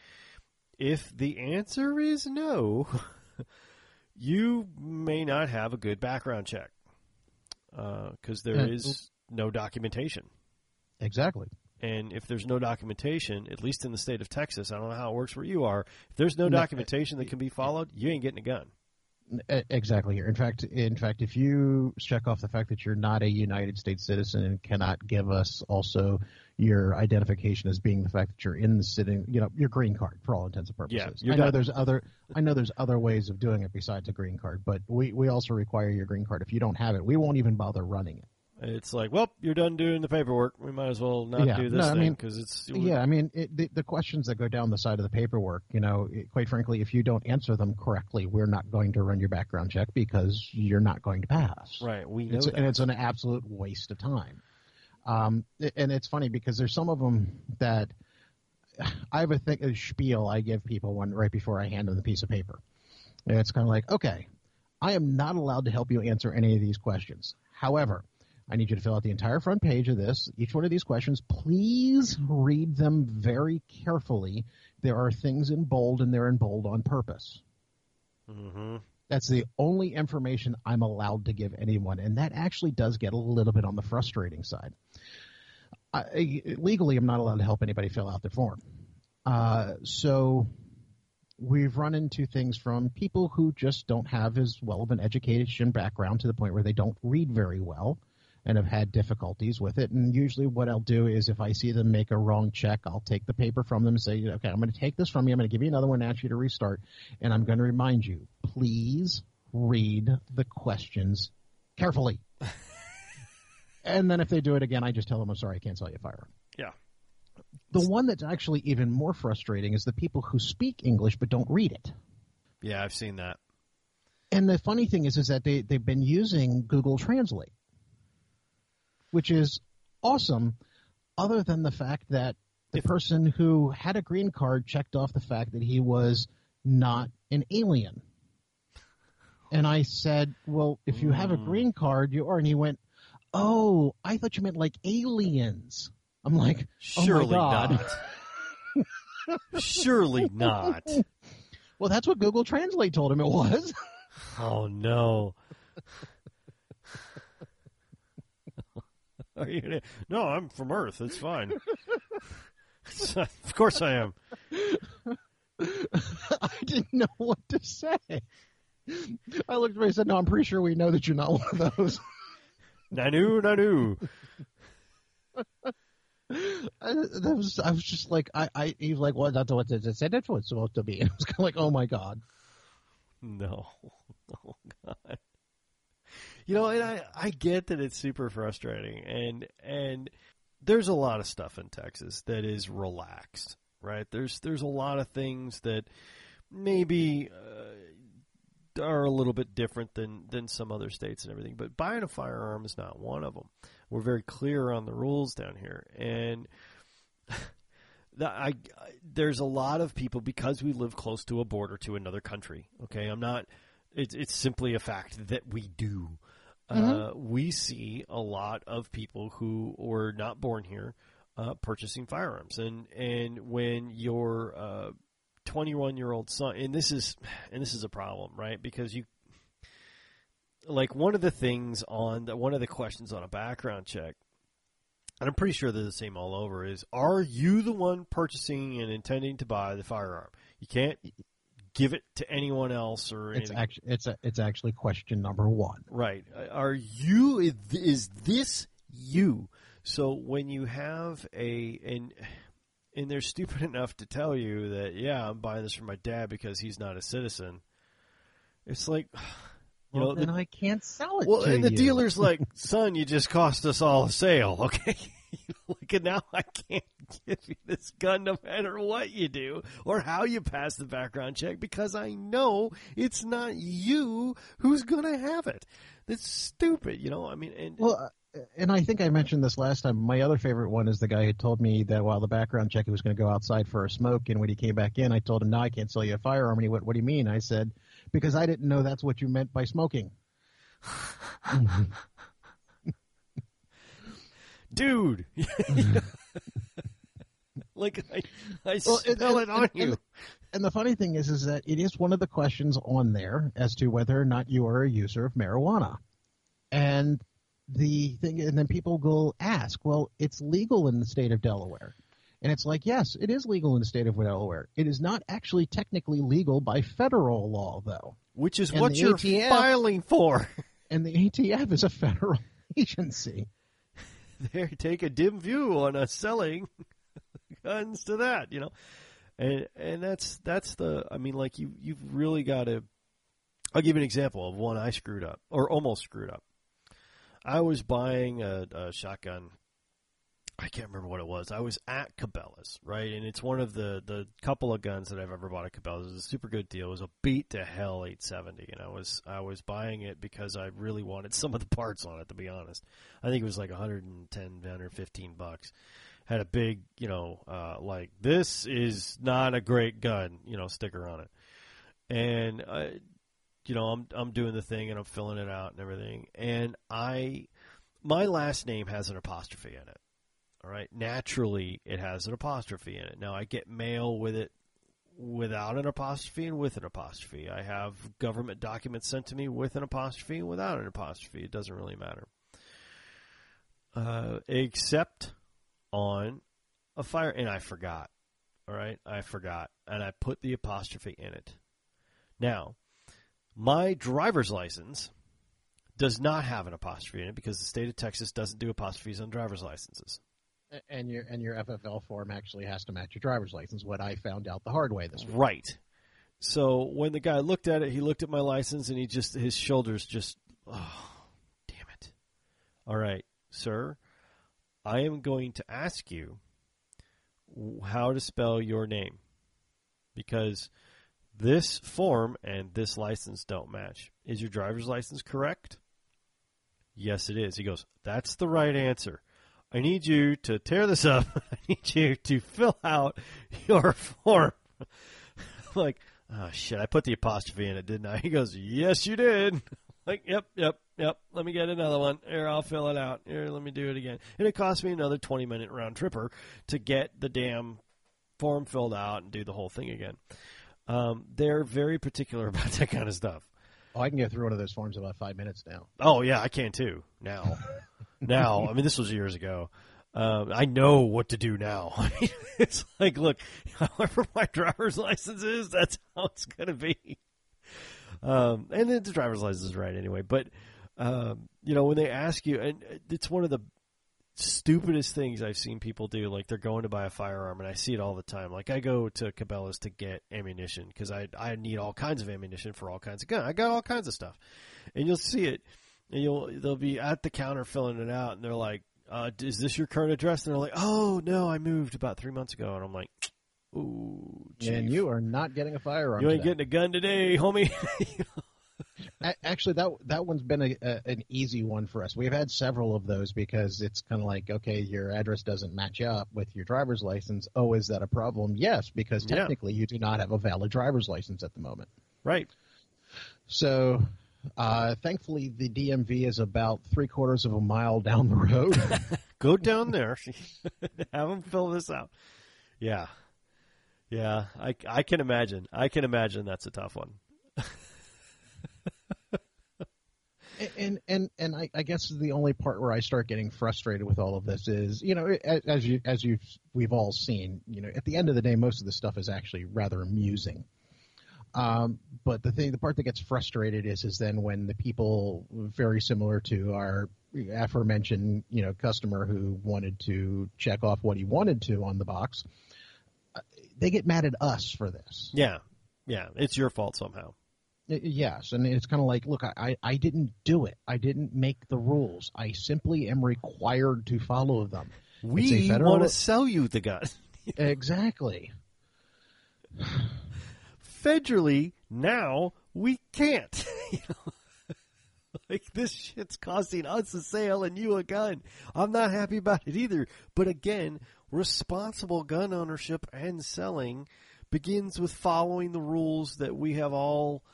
if the answer is no, <laughs> you may not have a good background check because there And- is no documentation. Exactly. And if there's no documentation, at least in the state of Texas, I don't know how it works where you are. If there's no No, uh, documentation that can be followed, you ain't getting a gun. Exactly here. In fact, in fact, if you check off the fact that you're not a United States citizen and cannot give us also your identification as being the fact that you're in the sitting, you know, your green card for all intents and purposes. you're I know done. there's other, I know there's other ways of doing it besides a green card, but we we also require your green card. If you don't have it, we won't even bother running it. It's like, well, you're done doing the paperwork. We might as well not Yeah, do this no, I thing mean, because it's Yeah, I mean, it, the, the questions that go down the side of the paperwork, you know, it, quite frankly, if you don't answer them correctly, we're not going to run your background check because you're not going to pass. right. We know It's, that. and it's an absolute waste of time. Um, and it's funny because there's some of them that I have a, thing, a spiel I give people when right before I hand them the piece of paper. And it's kind of like, okay, I am not allowed to help you answer any of these questions. However, I need you to fill out the entire front page of this, each one of these questions. Please read them very carefully. There are things in bold, and they're in bold on purpose. hmm That's the only information I'm allowed to give anyone, and that actually does get a little bit on the frustrating side. I, legally, I'm not allowed to help anybody fill out their form. Uh, so we've run into things from people who just don't have as well of an education background to the point where they don't read very well and have had difficulties with it. And usually, what I'll do is if I see them make a wrong check, I'll take the paper from them and say, okay, I'm going to take this from you. I'm going to give you another one, ask you to restart. And I'm going to remind you, please read the questions carefully. <laughs> and then if they do it again, I just tell them, I'm sorry, I can't sell you a firearm. Yeah. The one that's actually even more frustrating is the people who speak English but don't read it. Yeah, I've seen that. And the funny thing is, is that they, they've been using Google Translate, which is awesome, other than the fact that the person who had a green card checked off the fact that he was not an alien. And I said, well, if you have a Mm. green card, you are. And he went, oh, I thought you meant like aliens. I'm like, oh my Surely God. not. Surely not. <laughs> well, that's what Google Translate told him it was. Oh no. <laughs> Are you gonna, no, I'm from Earth. It's fine. <laughs> of course I am. <laughs> I didn't know what to say. I looked at him and said, "No, I'm pretty sure we know that you're not one of those." Nanu, nanu. I, that was, I was just like, I, I, he was like, "Well, that's what it said. That's what it's supposed to be." And I was kind of like, "Oh my god." No. Oh God. You know, and I, I get that it's super frustrating and and there's a lot of stuff in Texas that is relaxed, right? There's there's a lot of things that maybe uh, are a little bit different than than some other states and everything, but buying a firearm is not one of them. We're very clear on the rules down here and <laughs> I, I there's a lot of people because we live close to a border to another country. Okay, I'm not. It's it's simply a fact that we do. Uh, we see a lot of people who were not born here uh, purchasing firearms, and and when your uh, 21 year old son, and this is and this is a problem, right? Because you like one of the things on the, one of the questions on a background check and I'm pretty sure they're the same all over, is are you the one purchasing and intending to buy the firearm? You can't give it to anyone else or It's anything. actually, it's a, it's actually question number one. Right. Are you, is- is this you? So when you have a, and, and they're stupid <laughs> enough to tell you that, yeah, I'm buying this for my dad because he's not a citizen. It's like, <sighs> you Well, know, then the, I can't sell it well, and the dealer's like, <laughs> son, you just cost us all a sale, <laughs> okay? <laughs> like, and now I can't give you this gun no matter what you do or how you pass the background check because I know it's not you who's gonna have it. That's stupid, you know. I mean, and Well, uh, and I think I mentioned this last time. My other favorite one is the guy who told me that while the background check, he was going to go outside for a smoke, and when he came back in, I told him, "No, I can't sell you a firearm." And he went, "What do you mean?" I said, "Because I didn't know that's what you meant by smoking." <laughs> <laughs> dude, <laughs> like I, I Well, smell and- it on and- you. and- And the funny thing is, is that it is one of the questions on there as to whether or not you are a user of marijuana. And the thing, and then people will ask, well, it's legal in the state of Delaware. And it's like, yes, it is legal in the state of Delaware. It is not actually technically legal by federal law, though. Which is and what you're ATF filing for. <laughs> And the ATF is a federal <laughs> agency. <laughs> they take a dim view on us selling <laughs> guns to that, you know. And and that's that's the I mean like you you've really got to I'll give you an example of one I screwed up or almost screwed up. I was buying a, a shotgun. I can't remember what it was. I was at Cabela's, right? And it's one of the, the couple of guns that I've ever bought at Cabela's. It was a super good deal. It was a beat to hell 870, and I was I was buying it because I really wanted <laughs> some of the parts on it. To be honest, I think it was like 110, 115 bucks. Had a big, you know, uh, like this is not a great gun, you know, sticker on it, and I, you know, I'm I'm doing the thing and I'm filling it out and everything, and I, my last name has an apostrophe in it. All right, naturally it has an apostrophe in it. Now I get mail with it without an apostrophe and with an apostrophe. I have government documents sent to me with an apostrophe and without an apostrophe. It doesn't really matter. Uh, except on a fire, and I forgot. All right, I forgot, and I put the apostrophe in it. Now, my driver's license does not have an apostrophe in it because the state of Texas doesn't do apostrophes on driver's licenses. And your and your FFL form actually has to match your driver's license. What I found out the hard way this week. Right. So when the guy looked at it, he looked at my license and he just his shoulders just oh, damn it. All right, sir. I am going to ask you how to spell your name because this form and this license don't match. Is your driver's license correct? Yes, it is. He goes, "That's the right answer." I need you to tear this up. <laughs> I need you to fill out your <laughs> form. Like, oh shit, I put the apostrophe in it, didn't I? <laughs> He goes, yes, you did. like, yep, yep, yep. Let me get another one. Here, I'll fill it out. Here, let me do it again. And it cost me another 20 minute round tripper to get the damn form filled out and do the whole thing again. Um, they're very particular about that kind of stuff. Oh, I can get through one of those forms in about five minutes now. Oh yeah, I can too. Now, now. I mean, this was years ago. Um, I know what to do now. <laughs> it's like, look, however my driver's license is, that's how it's going to be. Um, and then the driver's license is right anyway. But um, you know, when they ask you, and it's one of the stupidest things I've seen people do. Like they're going to buy a firearm, and I see it all the time. Like I go to Cabela's to get ammunition because I I need all kinds of ammunition for all kinds of guns. I got all kinds of stuff, and you'll see it, and you'll they'll be at the counter filling it out, and they're like, uh, "Is this your current address?" And they're like, "Oh no, I moved about three months ago," and I'm like. Ooh, chief. And you are not getting a firearm. you ain't today. getting a gun today, homie. <laughs> Actually, that that one's been a, a, an easy one for us. We've had several of those because it's kind of like, okay, your address doesn't match up with your driver's license. Oh, is that a problem? Yes, because Yeah. technically you do not have a valid driver's license at the moment. right. So, uh, thankfully, the DMV is about three quarters of a mile down the road. <laughs> Go down there. <laughs> Have them fill this out. Yeah. Yeah. I, I can imagine. I can imagine that's a tough one. <laughs> and and and I, I guess the only part where I start getting frustrated with all of this is, you know, as, as you as you we've all seen, you know, at the end of the day, most of the stuff is actually rather amusing. Um, but the thing, the part that gets frustrated is, is then when the people very similar to our aforementioned, you know, customer who wanted to check off what he wanted to on the box, uh, they get mad at us for this. Yeah. Yeah. It's your fault somehow. Yes, and it's kind of like, look, I, I didn't do it. I didn't make the rules. I simply am required to follow them. We federal- want to sell you the gun. <laughs> Exactly. Federally, now we can't. <laughs> You know? <laughs> like this shit's costing us a sale and you a gun. I'm not happy about it either. But again, responsible gun ownership and selling begins with following the rules that we have all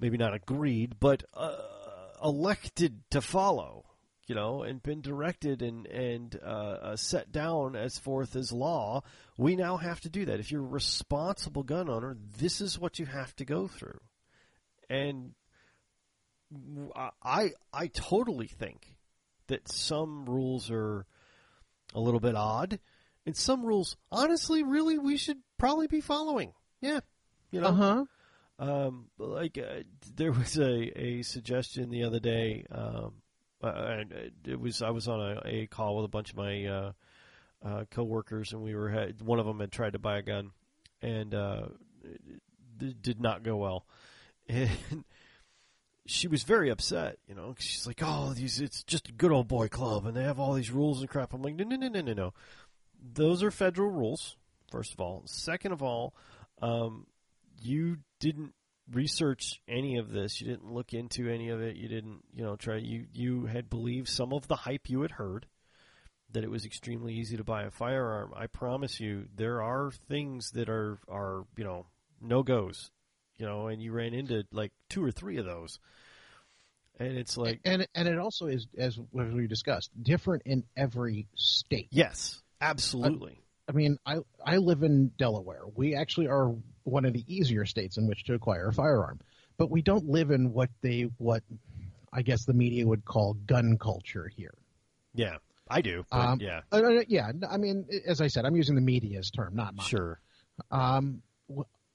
maybe not agreed, but uh, elected to follow. You know, and been directed and and uh, uh, set down as forth as law, we now have to do that. If you're a responsible gun owner, this is what you have to go through. And I I totally think that some rules are a little bit odd, and some rules, honestly, really, we should probably be following. Yeah, you know. Uh huh. Um, like uh, there was a, a suggestion the other day. Um, uh, it was I was on a, a call with a bunch of my uh, uh, coworkers, and we were had, one of them had tried to buy a gun, and uh, it did not go well. <laughs> And she was very upset. You know, she's like, "Oh, these it's just a good old boy club, and they have all these rules and crap." I'm like, "No, no, no, no, no, no. Those are federal rules. First of all, second of all, um, you didn't research any of this. You didn't look into any of it. You didn't, you know, try. You you had believed some of the hype you had heard that it was extremely easy to buy a firearm. I promise you, there are things that are are you know no goes, you know, and you ran into like two or three of those. And it's like, and and it also is as we discussed, different in every state. Yes, absolutely. I mean, I I live in Delaware. We actually are one of the easier states in which to acquire a firearm, but we don't live in what they what I guess the media would call gun culture here. Yeah, I do. But Um, yeah, Uh, uh, yeah, I mean, as I said, I'm using the media's term, not mine. sure. Um,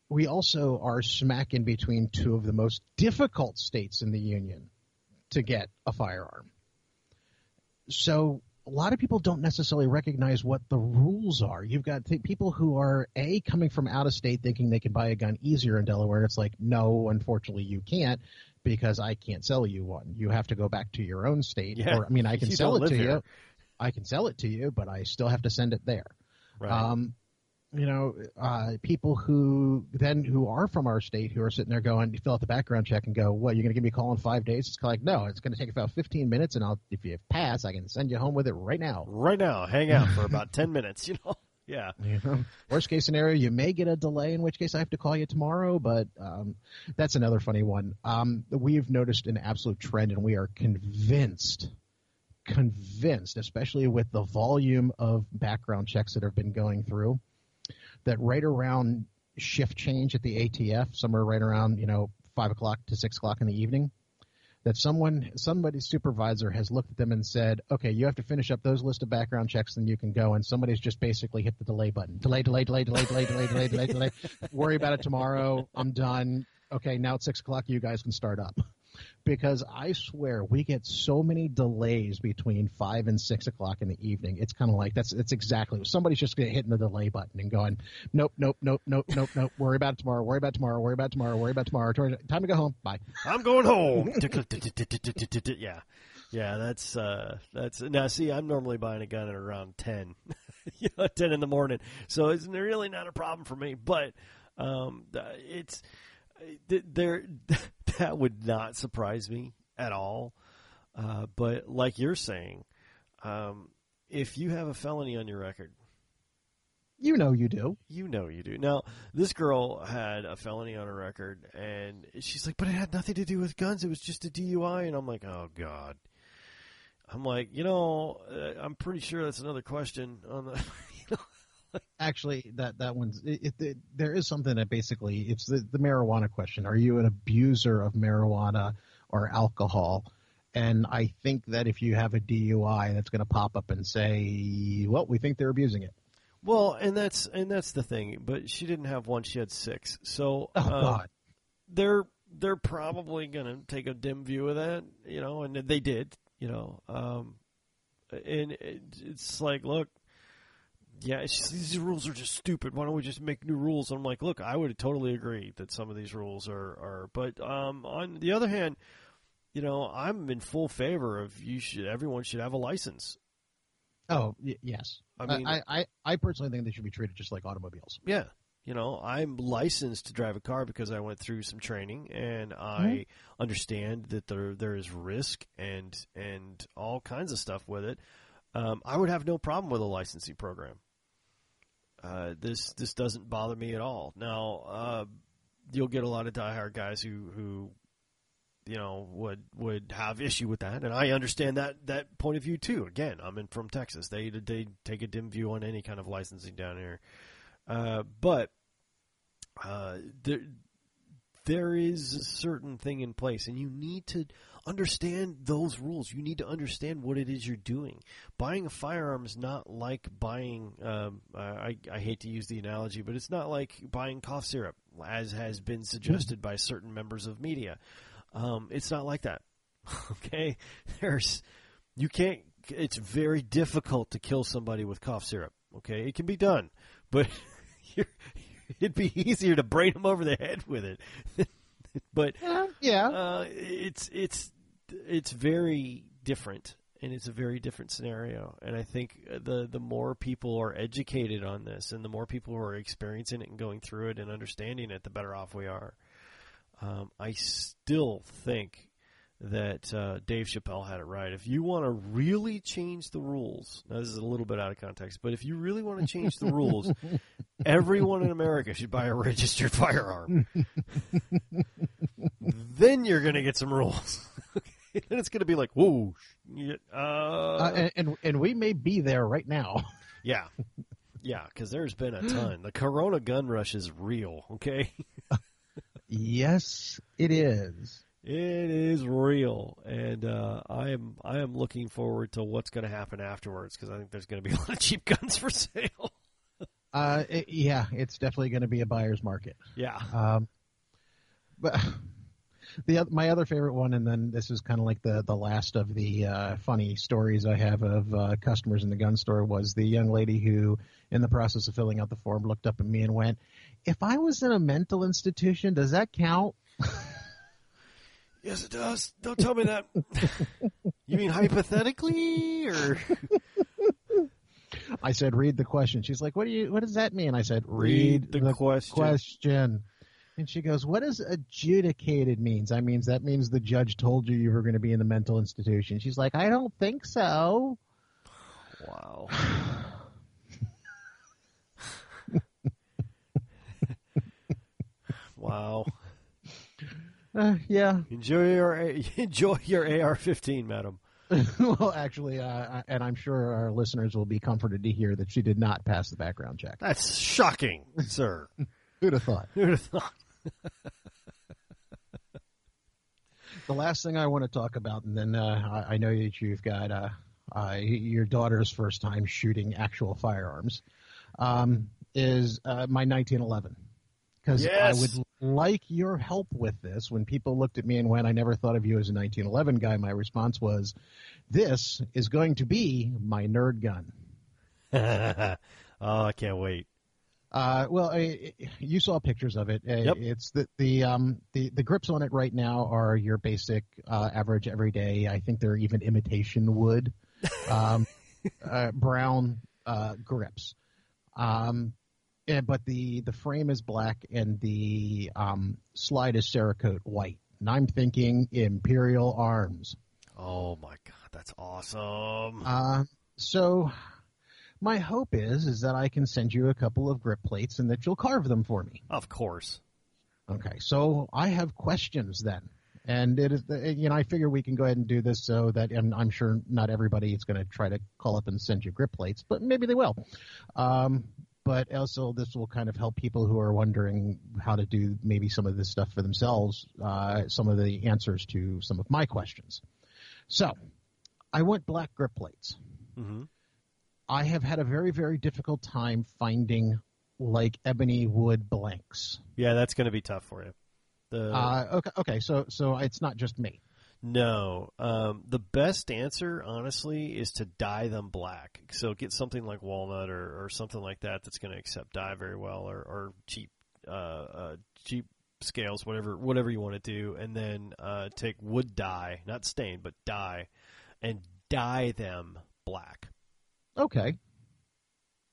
we also are smack in between two of the most difficult states in the union to get a firearm. So a lot of people don't necessarily recognize what the rules are. You've got th- people who are a coming from out of state thinking they can buy a gun easier in Delaware. It's like, no, unfortunately, you can't because I can't sell you one. You have to go back to your own state. Yeah, Or I mean, I <laughs> can sell it to live you. I can sell it to you, but I still have to send it there. Right. Um, you know, uh, people who then who are from our state who are sitting there going, you fill out the background check and go, what, you're going to give me a call in five days? It's like, no, it's going to take about 15 minutes, and I'll if you pass, I can send you home with it right now. right now, hang out for about <laughs> ten minutes. You know. Yeah. You know, worst case scenario, you may get a delay, in which case I have to call you tomorrow. But um, that's another funny one. Um, we've noticed an absolute trend, and we are convinced, convinced, especially with the volume of background checks that have been going through, that right around shift change at the ATF, somewhere right around you know five o'clock to six o'clock in the evening, that someone somebody's supervisor has looked at them and said, "Okay, you have to finish up those list of background checks, then you can go." And somebody's just basically hit the delay button. Delay, delay, delay, delay, delay, delay, delay, delay, delay. <laughs> Worry about it tomorrow. I'm done. Okay, now it's six o'clock. You guys can start up. Because I swear we get so many delays between five and six o'clock in the evening. It's kind of like that's it's exactly somebody's just hitting the delay button and going, nope, nope, nope, nope, nope, nope. Worry about it tomorrow. Worry about tomorrow. Worry about tomorrow. Worry about tomorrow. Time to go home. Bye. I'm going home. <laughs> yeah, yeah. That's uh, that's now. See, I'm normally buying a gun at around ten, <laughs> you know, ten in the morning. So it's really not a problem for me. But um, it's there. <laughs> <laughs> That would not surprise me at all. Uh, but like you're saying, um, if you have a felony on your record, You know you do. you know you do. Now, this girl had a felony on her record, and she's like, but it had nothing to do with guns. It was just a DUI. And I'm like, oh, God. I'm like, you know, uh, I'm pretty sure that's another question on the. Actually, that that one's it, it, there is something that basically it's the, the marijuana question. Are you an abuser of marijuana or alcohol? And I think that if you have a DUI, that's going to pop up and say, "Well, we think they're abusing it." well, and that's and that's the thing. But she didn't have one; she had six. So Oh God! they're they're probably going to take a dim view of that, you know, and they did, you know. Um, and it, it's like, look, yeah, it's just, these rules are just stupid. Why don't we just make new rules? And I'm like, look, I would totally agree that some of these rules are, are but um, on the other hand, you know, I'm in full favor of you should everyone should have a license. Oh y- yes. I mean, I, I I personally think they should be treated just like automobiles. Yeah. You know, I'm licensed to drive a car because I went through some training and I understand that there there is risk and and all kinds of stuff with it. Um, I would have no problem with a licensing program. Uh, this this doesn't bother me at all. Now, uh, you'll get a lot of diehard guys who who you know, would would have issue with that, and I understand that that point of view too. Again, I'm in from Texas; they they take a dim view on any kind of licensing down here, uh, but uh, there there is a certain thing in place, and you need to understand those rules. You need to understand what it is you're doing. Buying a firearm is not like buying. Um, I, I hate to use the analogy, but it's not like buying cough syrup, as has been suggested by certain members of media. Um, it's not like that. <laughs> okay, there's you can't. It's very difficult to kill somebody with cough syrup. Okay, it can be done, but <laughs> it'd be easier to brain them over the head with it. <laughs> <laughs> but Yeah, yeah. uh, it's it's it's very different, and it's a very different scenario. And I think the the more people are educated on this, and the more people who are experiencing it and going through it and understanding it, the better off we are. Um, I still think that uh, Dave Chappelle had it right. If you want to really change the rules, now this is a little bit out of context, but if you really want to change the rules, <laughs> everyone in America should buy a registered <laughs> firearm. then you're going to get some rules. <laughs> then it's going to be like, whoosh. uh, Uh, and, and and we may be there right now. yeah, yeah, because there's been a ton. The Corona gun rush is real. Okay. yes, it is. It is real, and uh, I am I am looking forward to what's going to happen afterwards because I think there's going to be <laughs> a lot of cheap guns for sale. <laughs> Uh, it- yeah, it's definitely going to be a buyer's market. yeah, Um, but <laughs> the my other favorite one, and then this is kind of like the the last of the uh, funny stories I have of uh, customers in the gun store was the young lady who, in the process of filling out the form, looked up at me and went, "If I was in a mental institution, does that count?" Yes, it does. Don't tell me that. <laughs> you mean hypothetically, or I said, "Read the question." She's like, "What do you? What does that mean?" I said, "Read, the, question? question. And she goes, "What does adjudicated means? I means that means the judge told you you were going to be in the mental institution." She's like, "I don't think so." Wow. <laughs> wow. Uh, yeah. Enjoy your <laughs> enjoy your AR-15, madam. <laughs> well, actually, uh, and I'm sure our listeners will be comforted to hear that she did not pass the background check. That's shocking, <laughs> sir. Who'd have thought? Who'd have thought? The last thing I want to talk about, and then uh, I, I know that you've got uh, uh, your daughter's first time shooting actual firearms, um, is uh, my 1911. Because Yes. I would like your help with this. When people looked at me and went, I never thought of you as a 1911 guy, my response was, This is going to be my nerd gun. <laughs> oh, I can't wait. Uh, well, I, you saw pictures of it. Uh, Yep. It's the the um the the grips on it right now are your basic uh, average everyday. I think they're even imitation wood, <laughs> um, uh, brown uh, grips. Um, and, but the the frame is black and the um, slide is Cerakote white. And I'm thinking Imperial Arms. Oh my god, that's awesome. Uh, so my hope is is that I can send you a couple of grip plates and that you'll carve them for me. of course. Okay, so I have questions then, and it is you know I figure we can go ahead and do this so that and I'm sure not everybody is going to try to call up and send you grip plates, but maybe they will. Um, but also this will kind of help people who are wondering how to do maybe some of this stuff for themselves, uh, some of the answers to some of my questions. So I want black grip plates. hmm I have had a very very difficult time finding like ebony wood blanks. Yeah, that's going to be tough for you. The Uh, okay, okay, so so it's not just me. No, um, the best answer, honestly, is to dye them black. So get something like walnut or, or something like that that's going to accept dye very well, or, or cheap, uh, uh, cheap scales, whatever, whatever you want to do, and then uh, take wood dye, not stain, but dye, and dye them black. Okay,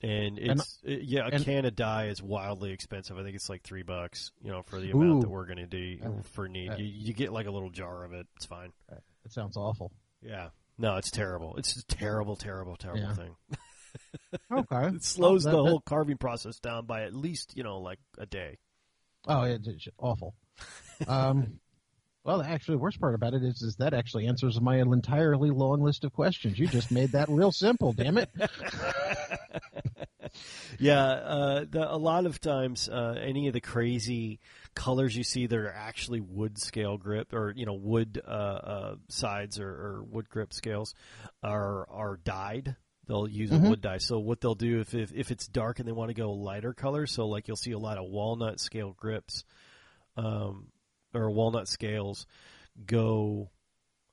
And And- it's it- yeah, a and- can of dye is wildly expensive. I think it's like three bucks, you know, for the Ooh. amount that we're going to do Uh, for need. uh, you, you get like a little jar of it. It's fine. It sounds awful. Yeah. No, it's terrible. It's a terrible, terrible, terrible Yeah. thing. <laughs> Okay, <laughs> It slows Well, the that- whole carving process down by at least, you know, like a day. Oh, it's, it's awful. Um, <laughs> Well, actually, the worst part about it is, is that actually answers my entirely long list of questions. You just made that real simple. Damn it! Yeah, uh, the, a lot of times, uh, any of the crazy colors you see that are actually wood scale grip or you know wood uh, uh sides or, or, wood grip scales are are dyed. They'll use Mhm. a wood dye. So what they'll do if, if if it's dark and they want to go lighter color, so like you'll see a lot of walnut scale grips, um, or walnut scales go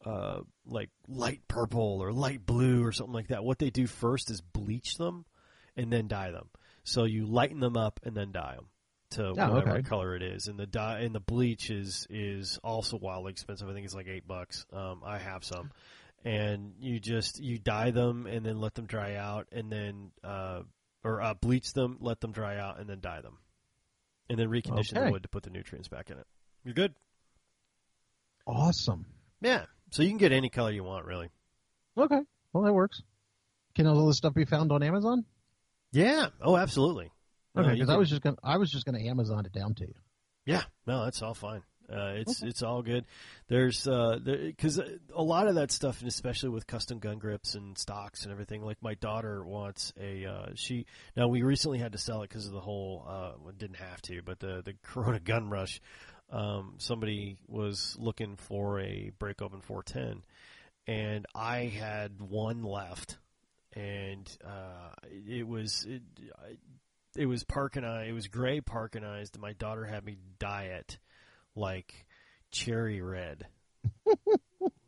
uh, like light purple or light blue or something like that. What they do first is bleach them and then dye them. So you lighten them up and then dye them to Oh, whatever okay. color it is. And the dye and the bleach is is also wildly expensive. I think it's like eight bucks. Um, I have some, and you just you dye them and then let them dry out and then uh, or uh, bleach them, let them dry out and then dye them, and then recondition the wood to put the nutrients back in it. You're good. Awesome. Yeah. So you can get any color you want, really. Okay. Well, that works. Can all this stuff be found on Amazon? Yeah. Oh, absolutely. Okay, because I was just gonna I was just gonna Amazon it down to you. Yeah, no, that's all fine. Uh, it's it's all good. There's because a lot of that stuff, and especially with custom gun grips and stocks and everything. Like my daughter wants a uh, she. Now we recently had to sell it because of the whole. Uh, didn't have to, but the the Corona gun rush. Um, somebody was looking for a break open 410, and I had one left, and uh, it was it, I- it was parkerized. It was gray parkerized. and My daughter had me dye it like cherry red. <laughs>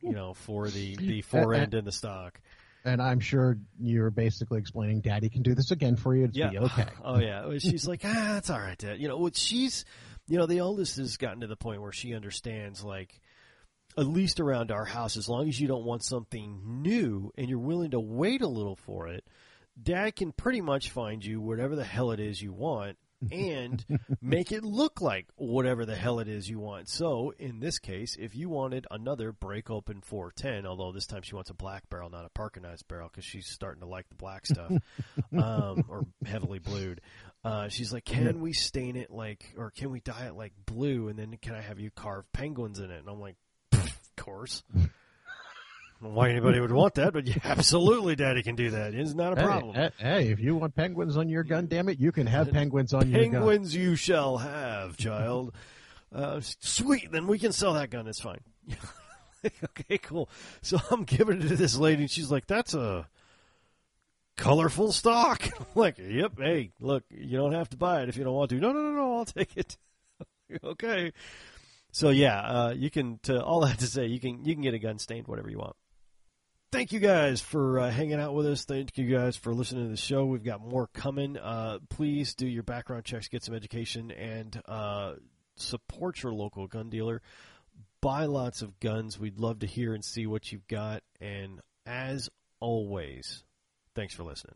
you know, for the the fore end and the stock. And I'm sure you're basically explaining, Daddy can do this again for you. It's Yeah. be okay. <laughs> Oh yeah. She's like, ah, it's all right, Dad. You know, what she's, you know, the oldest has gotten to the point where she understands, like, at least around our house, as long as you don't want something new and you're willing to wait a little for it, Dad can pretty much find you whatever the hell it is you want <laughs> and make it look like whatever the hell it is you want. So, in this case, if you wanted another break open 410, although this time she wants a black barrel, not a parkerized barrel, because she's starting to like the black stuff, <laughs> um, or heavily blued. Uh, she's like, can we stain it like, or can we dye it like blue, and then can I have you carve penguins in it? And I'm like, course. <laughs> I don't know why anybody would want that, but yeah, <laughs> absolutely, Daddy can do that. It's not a Hey, problem. Hey, hey, if you want penguins on your gun, damn it, you can have <laughs> penguins on your gun. Penguins you shall have, child. Uh, sweet, then we can sell that gun. It's fine. okay, cool. So I'm giving it to this lady, and she's like, "That's a colorful stock." I'm like, "Yep. Hey, look, you don't have to buy it if you don't want to." No, no, no, no. I'll take it. okay. So yeah, uh, you can. To all <laughs> that to say, you can you can get a gun stained whatever you want. Thank you guys for uh, hanging out with us. Thank you guys for listening to the show. We've got more coming. Uh, please do your background checks, get some education, and uh, support your local gun dealer. Buy lots of guns. We'd love to hear and see what you've got. And as always, thanks for listening.